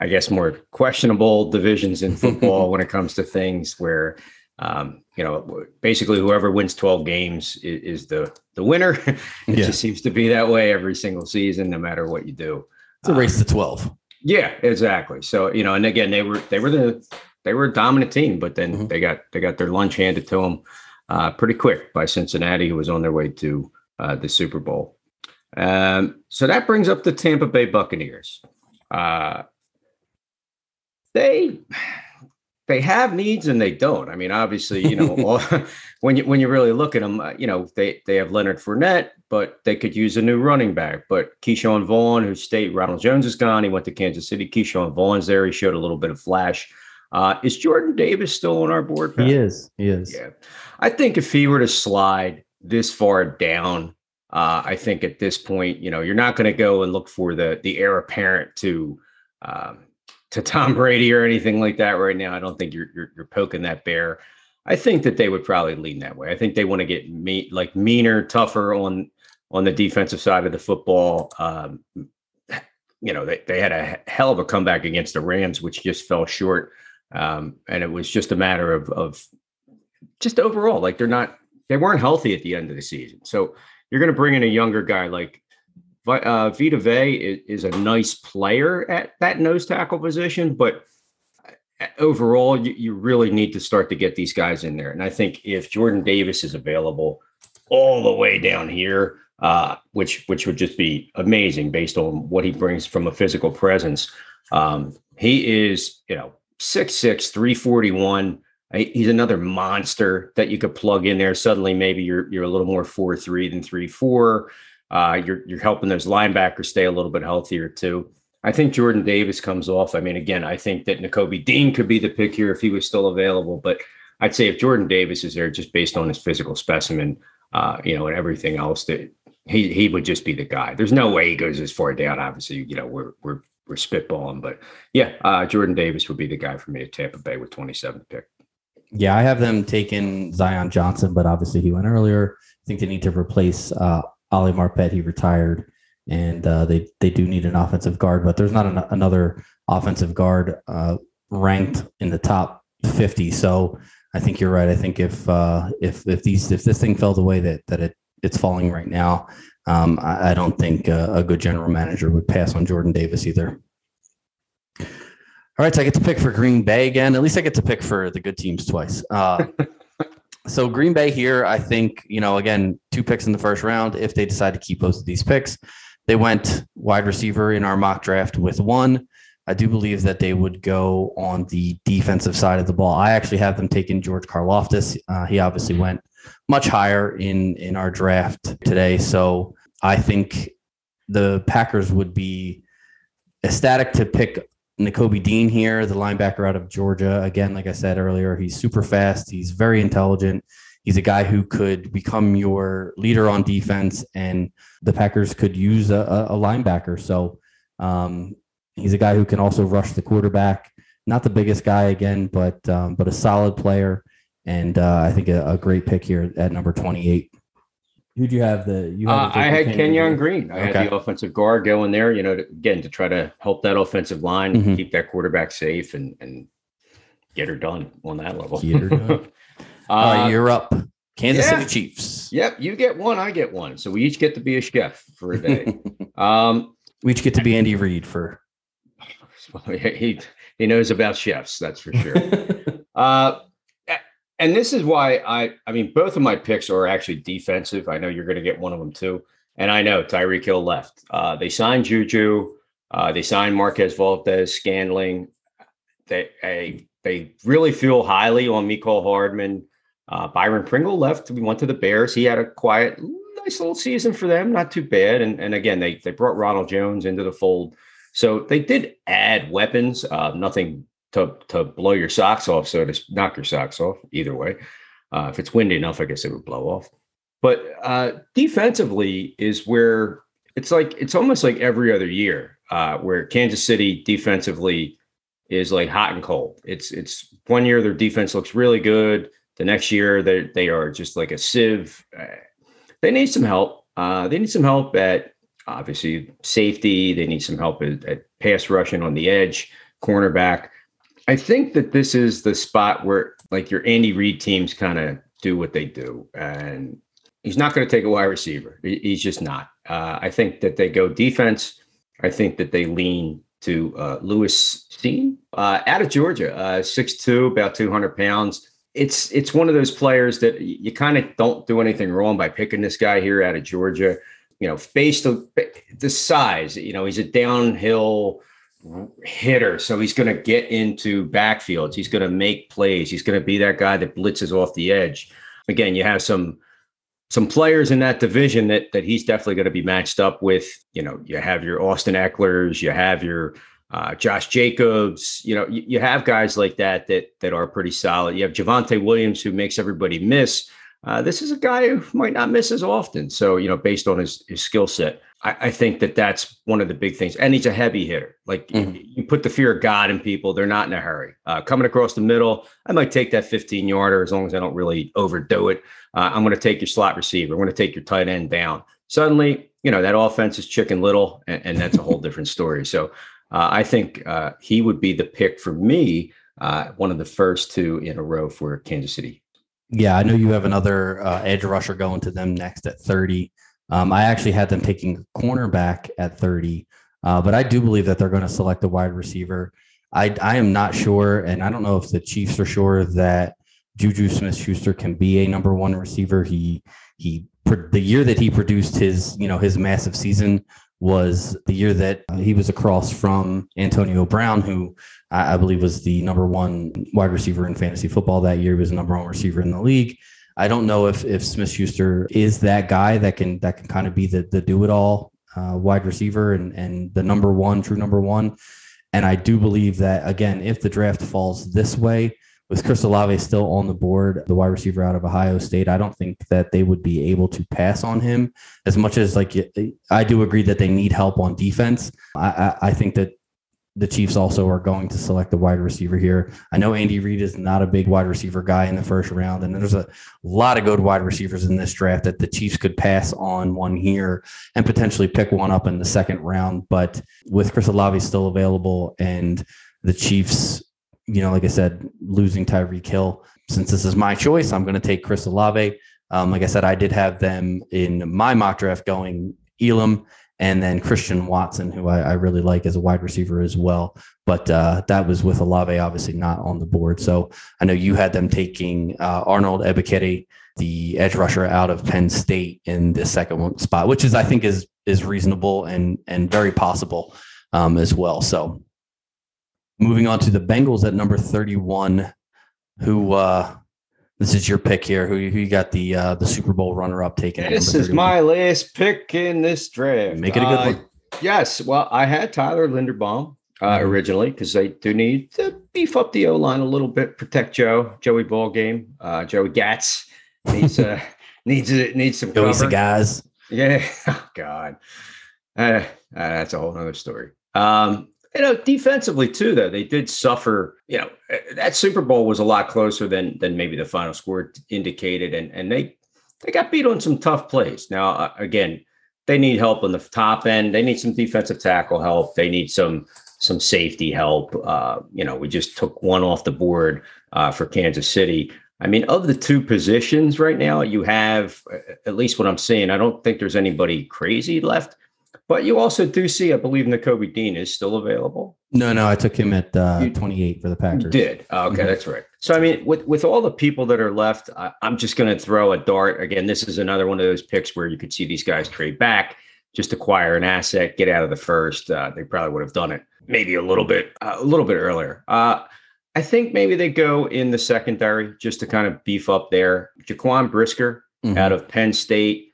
I guess, more questionable divisions in (laughs) football when it comes to things where, um, you know, basically whoever wins 12 games is, is the the winner. (laughs) it yeah. just seems to be that way every single season, no matter what you do. It's a race um, to 12. Yeah, exactly. So, you know, and again, they were they were the they were a dominant team, but then mm-hmm. they got they got their lunch handed to them uh, pretty quick by Cincinnati, who was on their way to uh, the Super Bowl. Um, so that brings up the Tampa Bay Buccaneers. Uh, they they have needs and they don't. I mean, obviously, you know, all, (laughs) (laughs) when you when you really look at them, uh, you know, they they have Leonard Fournette, but they could use a new running back. But Ke'Shawn Vaughn, who stayed, Ronald Jones is gone. He went to Kansas City. Ke'Shawn Vaughn's there. He showed a little bit of flash Uh, is Jordan Davis still on our board? Pat? He is. He is. Yeah. I think if he were to slide this far down, uh, I think at this point, you know, you're not going to go and look for the the heir apparent to um, to Tom Brady or anything like that right now. I don't think you're, you're, you're poking that bear. I think that they would probably lean that way. I think they want to get me like meaner, tougher on on the defensive side of the football. Um, you know, they, they had a hell of a comeback against the Rams, which just fell short. Um, and it was just a matter of of just overall, like they're not they weren't healthy at the end of the season. So you're going to bring in a younger guy like uh, Vita Vea is, is, a nice player at that nose tackle position, but uh, overall, you, you, really need to start to get these guys in there. And I think if Jordan Davis is available all the way down here, uh, which which would just be amazing based on what he brings from a physical presence. Um, he is, you know, 6'6, 341. He's another monster that you could plug in there. Suddenly, maybe you're you're a little more four three than three four. Uh, you're you're helping those linebackers stay a little bit healthier too. I think Jordan Davis comes off. I mean, again, I think that Nakobe Dean could be the pick here if he was still available. But I'd say if Jordan Davis is there, just based on his physical specimen, uh, you know, and everything else, that he he would just be the guy. There's no way he goes as far down. Obviously, you know, we're we're we're spitballing, but yeah, uh, Jordan Davis would be the guy for me at Tampa Bay with 27th pick. Yeah, I have them taking Zion Johnson, but obviously he went earlier. I think they need to replace uh, Ali Marpet, he retired, and uh, they they do need an offensive guard, but there's not an, another offensive guard uh, ranked in the top 50. So I think you're right. I think if uh, if if these if this thing fell the way that that it it's falling right now, um, I, I, don't think a, a good general manager would pass on Jordan Davis either. All right, so I get to pick for Green Bay again. At least I get to pick for the good teams twice. Uh, (laughs) so Green Bay here, I think, you know, again, two picks in the first round. If they decide to keep both of these picks, they went wide receiver in our mock draft with one. I do believe that they would go on the defensive side of the ball. I actually have them taking George Karlaftis. Uh, he obviously went much higher in in our draft today, so I think the Packers would be ecstatic to pick Nakobe Dean here, the linebacker out of Georgia. Again, like I said earlier, he's super fast. He's very intelligent. He's a guy who could become your leader on defense, and the Packers could use a, a linebacker. So um, he's a guy who can also rush the quarterback. Not the biggest guy again, but um, but a solid player, and uh, I think a, a great pick here at number twenty eight. Who'd you have the? You uh, I had Kenyon Green. I okay. had the offensive guard going there. You know, to, again to try to help that offensive line, mm-hmm. keep that quarterback safe, and and get her done on that level. Get her done. (laughs) uh, you're up. Kansas yeah. City Chiefs. Yep, you get one, I get one. So we each get to be a chef for a day. (laughs) um, we each get to be Andy Reid for. (laughs) he he knows about chefs, that's for sure. uh, and this is why I I mean both of my picks are actually defensive. I know you're going to get one of them too, and I know Tyreek Hill left. Uh, they signed Juju. Uh, they signed Marquez Valdes, Scantling. They they, they really feel highly on Mecole Hardman. Uh, Byron Pringle left. We went to the Bears. He had a quiet, nice little season for them. Not too bad. And and again, they they brought Ronald Jones into the fold. So they did add weapons. Uh, nothing to to blow your socks off, so to knock your socks off. Either way, uh, if it's windy enough, I guess it would blow off. But uh, defensively is where it's like it's almost like every other year uh, where Kansas City defensively is like hot and cold. It's it's one year their defense looks really good. The next year they they are just like a sieve. Uh, they need some help. Uh, they need some help at obviously safety. They need some help at, at pass rushing on the edge, cornerback. I think that this is the spot where like your Andy Reid teams kind of do what they do, and he's not going to take a wide receiver. He's just not. Uh, I think that they go defense. I think that they lean to uh, Lewis Cine uh, out of Georgia, uh, six two, about two hundred pounds. It's it's one of those players that you kind of don't do anything wrong by picking this guy here out of Georgia. You know, based on the size, you know, he's a downhill hitter. So he's going to get into backfields. He's going to make plays. He's going to be that guy that blitzes off the edge. Again, you have some some players in that division that that he's definitely going to be matched up with. You know, you have your Austin Ekelers, you have your uh, Josh Jacobs. You know, you, you, have guys like that that that are pretty solid. You have Javonte Williams who makes everybody miss. Uh, this is a guy who might not miss as often. So you know, based on his his skill set, I, I, think that that's one of the big things. And he's a heavy hitter. Like mm-hmm. you, you, put the fear of God in people, they're not in a hurry. Uh, coming across the middle, I might take that 15 yarder as long as I don't really overdo it. Uh, I'm going to take your slot receiver. I'm going to take your tight end down. Suddenly, you know that offense is chicken little, and, and that's a whole different story. So uh, I think uh, he would be the pick for me, uh, one of the first two in a row for Kansas City. Yeah, I know you have another uh, edge rusher going to them next at 30. Um, I actually had them taking cornerback at 30, uh, but I do believe that they're going to select a wide receiver. I, I am not sure, and I don't know if the Chiefs are sure that Juju Smith Schuster can be a number one receiver. He he the year that he produced his you know his massive season was the year that he was across from Antonio Brown, who I, believe was the number one wide receiver in fantasy football that year. He was the number one receiver in the league. I don't know if if Smith Schuster is that guy that can that can kind of be the the do it all uh, wide receiver and and the number one true number one. And I do believe that again, if the draft falls this way, with Chris Olave still on the board, the wide receiver out of Ohio State, I don't think that they would be able to pass on him as much as like I do agree that they need help on defense. I, I, I think that the Chiefs also are going to select the wide receiver here. I know Andy Reid is not a big wide receiver guy in the first round, and there's a lot of good wide receivers in this draft that the Chiefs could pass on one here and potentially pick one up in the second round. But with Chris Olave still available and the Chiefs, you know, like I said, losing Tyreek Hill, since this is my choice, I'm going to take Chris Olave. Um, like I said, I did have them in my mock draft going Elam and then Christian Watson, who I, I, really like as a wide receiver as well. But uh, that was with Olave, obviously not on the board. So I know you had them taking uh, Arnold Ebiketie, the edge rusher out of Penn State, in the second spot, which is I think is is reasonable and and very possible um, as well. So moving on to the Bengals at number thirty one, who. Uh, this is your pick here. Who, who you got the uh, the Super Bowl runner up taking? This is my last pick in this draft. Make it a good uh, one. Yes. Well, I had Tyler Linderbaum uh, mm-hmm. originally because they do need to beef up the O line a little bit, protect Joe, Joey Ballgame, uh, Joey Gats needs uh, (laughs) needs needs some Joey cover. guys. Yeah. (laughs) Oh God. Uh, uh, that's a whole other story. Um, you know, defensively too, though they did suffer. You know, that Super Bowl was a lot closer than than maybe the final score indicated, and and they they got beat on some tough plays. Now, uh, again, they need help on the top end. They need some defensive tackle help. They need some some safety help. Uh, you know, we just took one off the board uh, for Kansas City. I mean, of the two positions right now, you have at least what I'm seeing. I don't think there's anybody crazy left. But you also do see, I believe, Nakobe Dean is still available. No, no, I took him at uh, 28 for the Packers. You did. Oh, okay, mm-hmm. that's right. So, I mean, with with all the people that are left, I, am just going to throw a dart. Again, this is another one of those picks where you could see these guys trade back, just acquire an asset, get out of the first. Uh, they probably would have done it maybe a little bit, uh, a little bit earlier. Uh, I think maybe they go in the secondary just to kind of beef up there. Jaquan Brisker mm-hmm. out of Penn State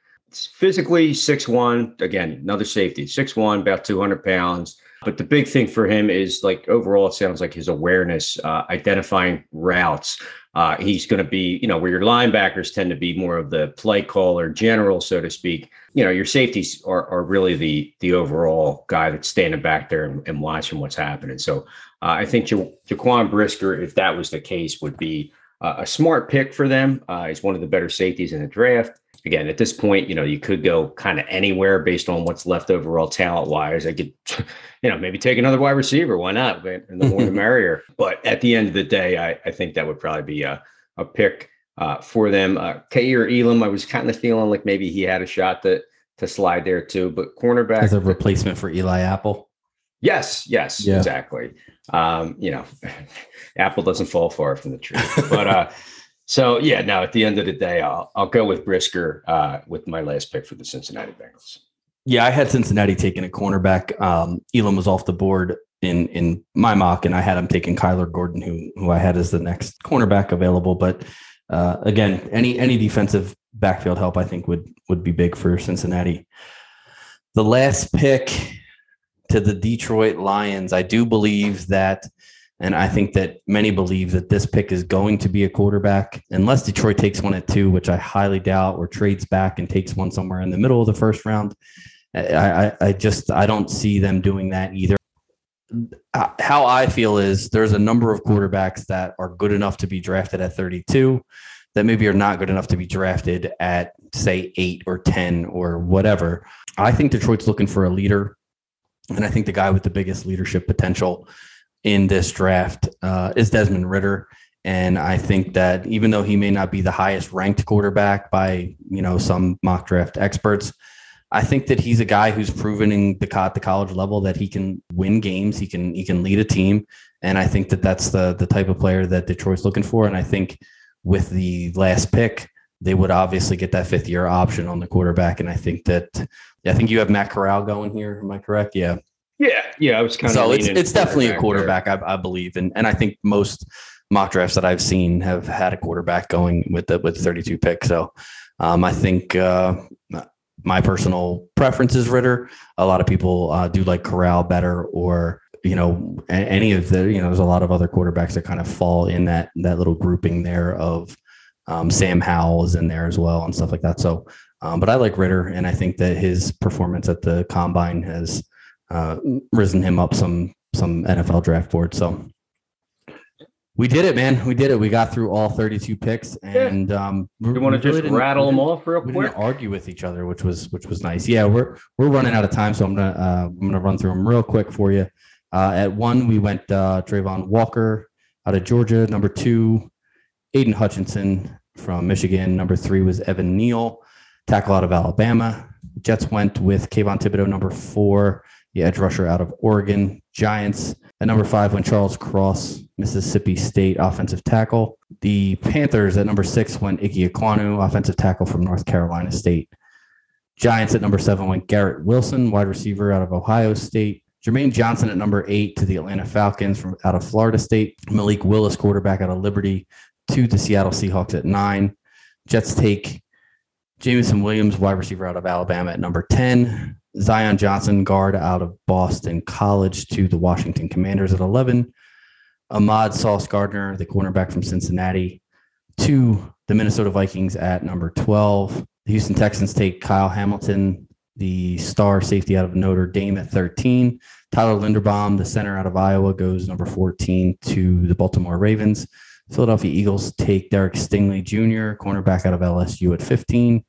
physically six one. Again, another safety, six one, about two hundred pounds. But the big thing for him is like overall, it sounds like his awareness, uh, identifying routes. Uh, he's going to be, you know, where your linebackers tend to be more of the play caller, general, so to speak. You know, your safeties are, are really the the overall guy that's standing back there and, and watching what's happening. So uh, I think ja- Jaquan Brisker, if that was the case, would be a smart pick for them. Uh, he's one of the better safeties in the draft again, at this point, you know, you could go kind of anywhere based on what's left overall talent wise. I could, (laughs) you know, maybe take another wide receiver. Why not? And the more the (laughs) merrier. But at the end of the day, I, I think that would probably be a, a pick uh, for them. Uh, Kaiir Elam, I was kind of feeling like maybe he had a shot to, to slide there too. But cornerback. As a replacement for Eli Apple. Yes, yes, yeah. exactly. Um, you know, (laughs) Apple doesn't fall far from the tree. But uh so yeah, now at the end of the day, I'll I'll go with Brisker uh, with my last pick for the Cincinnati Bengals. Yeah, I had Cincinnati taking a cornerback. Um, Elam was off the board in in my mock, and I had him taking Kyler Gordon, who who I had as the next cornerback available. But uh, again, any any defensive backfield help, I think would would be big for Cincinnati. The last pick to the Detroit Lions. I do believe that, and I think that many believe that this pick is going to be a quarterback, unless Detroit takes one at two, which I highly doubt, or trades back and takes one somewhere in the middle of the first round. I, I, I just I don't see them doing that either. Uh, how I feel is there's a number of quarterbacks that are good enough to be drafted at 32 that maybe are not good enough to be drafted at say eight or 10 or whatever. I think Detroit's looking for a leader. And I think the guy with the biggest leadership potential in this draft uh, is Desmond Ridder. And I think that even though he may not be the highest ranked quarterback by, you know, some mock draft experts, I think that he's a guy who's proven in the, at the college level that he can win games. He can, he can lead a team. And I think that that's the, the type of player that Detroit's looking for. And I think with the last pick, they would obviously get that fifth year option on the quarterback. And I think that I think you have Matt Corral going here. Am I correct? Yeah. Yeah, yeah. I was kind of so it's it's definitely a quarterback, I, I, believe, and and I think most mock drafts that I've seen have had a quarterback going with the with 32 picks. So um, I think uh, my personal preference is Ridder. A lot of people uh, do like Corral better, or you know any of the you know there's a lot of other quarterbacks that kind of fall in that that little grouping there of um, Sam Howell is in there as well and stuff like that. So, um, but I like Ridder, and I think that his performance at the combine has uh, risen him up some some NFL draft board. So we did it, man. We did it. We got through all 32 picks, and um, you want to just rattle them off real quick? We didn't argue with each other, which was which was nice. Yeah, we're we're running out of time, so I'm gonna uh, I'm gonna run through them real quick for you. Uh, at one, we went uh, Travon Walker out of Georgia. Number two, Aidan Hutchinson from Michigan. Number three was Evan Neal, tackle out of Alabama. Jets went with Kayvon Thibodeaux, number four, the edge rusher out of Oregon. Giants at number five went Charles Cross, Mississippi State offensive tackle. The Panthers at number six went Ike Ekwonu, offensive tackle from North Carolina State. Giants at number seven went Garrett Wilson, wide receiver out of Ohio State. Jermaine Johnson at number eight to the Atlanta Falcons from out of Florida State. Malik Willis, quarterback out of Liberty to the Seattle Seahawks at nine. Jets take Jameson Williams, wide receiver out of Alabama at number 10. Zion Johnson, guard out of Boston College to the Washington Commanders at 11. Ahmad Sauce Gardner, the cornerback from Cincinnati, to the Minnesota Vikings at number 12. The Houston Texans take Kyle Hamilton, the star safety out of Notre Dame at 13. Tyler Linderbaum, the center out of Iowa, goes number 14 to the Baltimore Ravens. Philadelphia Eagles take Derek Stingley Jr., cornerback out of LSU at 15.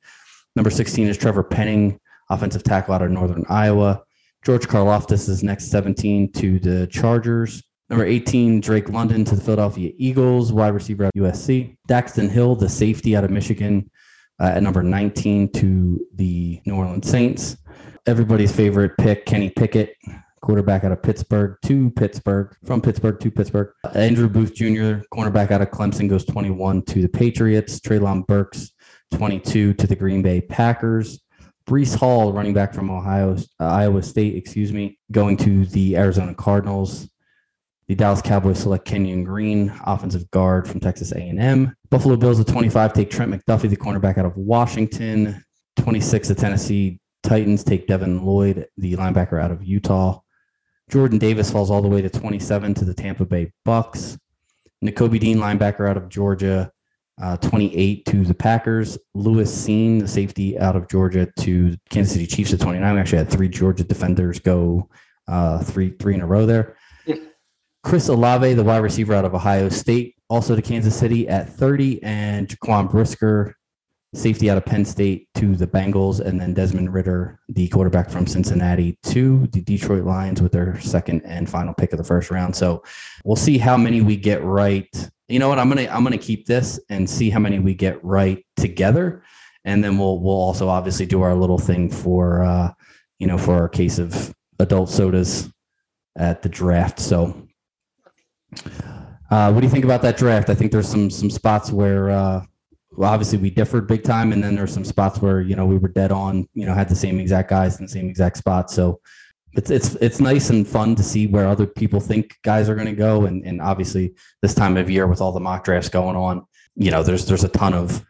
Number 16 is Trevor Penning, offensive tackle out of Northern Iowa. George Karlaftis is next 17 to the Chargers. Number 18, Drake London to the Philadelphia Eagles, wide receiver at USC. Daxton Hill, the safety out of Michigan, uh, at number 19 to the New Orleans Saints. Everybody's favorite pick, Kenny Pickett, quarterback out of Pittsburgh to Pittsburgh, from Pittsburgh to Pittsburgh. Andrew Booth Jr., cornerback out of Clemson, goes 21 to the Patriots. Treylon Burks, 22 to the Green Bay Packers. Breece Hall, running back from Ohio, uh, Iowa State, excuse me, going to the Arizona Cardinals. The Dallas Cowboys select Kenyon Green, offensive guard from Texas A&M. Buffalo Bills at 25 take Trent McDuffie, the cornerback out of Washington. 26 the Tennessee Titans take Devin Lloyd, the linebacker out of Utah. Jordan Davis falls all the way to 27 to the Tampa Bay Bucks. Nakobe Dean, linebacker out of Georgia, uh, 28 to the Packers. Lewis Cine, the safety out of Georgia, to Kansas City Chiefs at 29. We actually had three Georgia defenders go uh, three three in a row there. Chris Olave, the wide receiver out of Ohio State, also to Kansas City at 30, and Jaquan Brisker, safety out of Penn State to the Bengals, and then Desmond Ridder, the quarterback from Cincinnati, to the Detroit Lions with their second and final pick of the first round. So we'll see how many we get right. You know what? I'm gonna I'm gonna keep this and see how many we get right together, and then we'll we'll also obviously do our little thing for uh, you know for our case of adult sodas at the draft. So. Uh, what do you think about that draft? I think there's some some spots where uh, well, obviously we differed big time, and then there's some spots where you know we were dead on. You know, had the same exact guys in the same exact spot. So it's it's it's nice and fun to see where other people think guys are going to go, and and obviously this time of year with all the mock drafts going on, you know, there's there's a ton of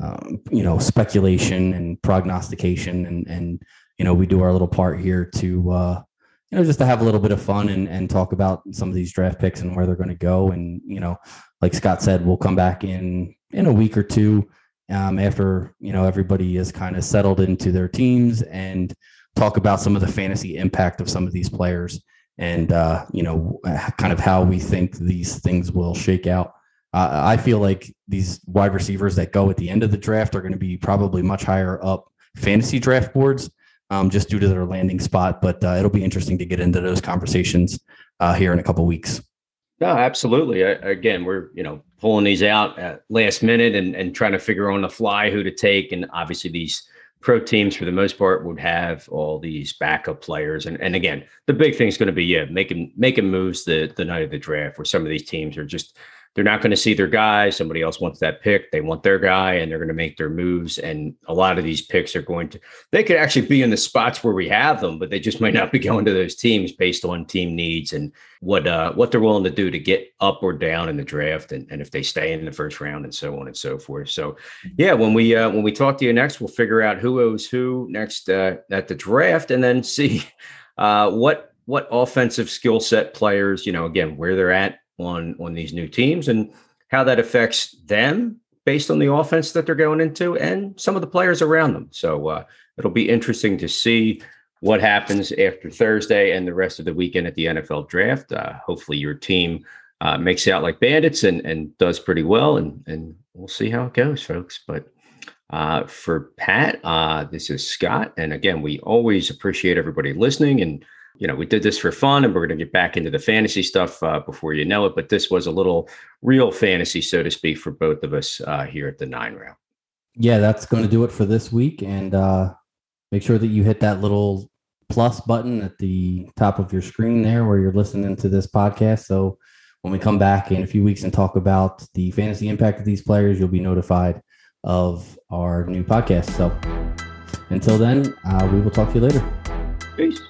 um, you know speculation and prognostication, and and you know we do our little part here to uh, you know, just to have a little bit of fun and, and talk about some of these draft picks and where they're going to go. And, you know, like Scott said, we'll come back in, in a week or two um, after, you know, everybody is kind of settled into their teams and talk about some of the fantasy impact of some of these players and, uh, you know, kind of how we think these things will shake out. Uh, I feel like these wide receivers that go at the end of the draft are going to be probably much higher up fantasy draft boards um, just due to their landing spot. But uh, it'll be interesting to get into those conversations uh, here in a couple weeks. No, absolutely. I, again, we're you know pulling these out at last minute and, and trying to figure on the fly who to take, and obviously these pro teams for the most part would have all these backup players. And and again, the big thing is going to be yeah making making moves the the night of the draft, where some of these teams are just they're not going to see their guy. Somebody else wants that pick. They want their guy, and they're going to make their moves. And a lot of these picks are going to, they could actually be in the spots where we have them, but they just might not be going to those teams based on team needs and what uh, what they're willing to do to get up or down in the draft, and, and if they stay in the first round, and so on and so forth. So, yeah, when we uh, when we talk to you next, we'll figure out who owes who next uh, at the draft, and then (laughs) see uh, what what offensive skill set players, you know, again where they're at on on these new teams and how that affects them based on the offense that they're going into and some of the players around them. So uh, it'll be interesting to see what happens after Thursday and the rest of the weekend at the NFL draft. Uh, hopefully, your team uh, makes it out like bandits and and does pretty well, and and we'll see how it goes, folks. But uh, for Pat, uh, this is Scott, and again, we always appreciate everybody listening and you know, we did this for fun and we're going to get back into the fantasy stuff uh, before you know it. But this was a little real fantasy, so to speak, for both of us uh, here at the nine round. Yeah, that's going to do it for this week. And uh, make sure that you hit that little plus button at the top of your screen there where you're listening to this podcast. So when we come back in a few weeks and talk about the fantasy impact of these players, you'll be notified of our new podcast. So until then, uh, we will talk to you later. Peace.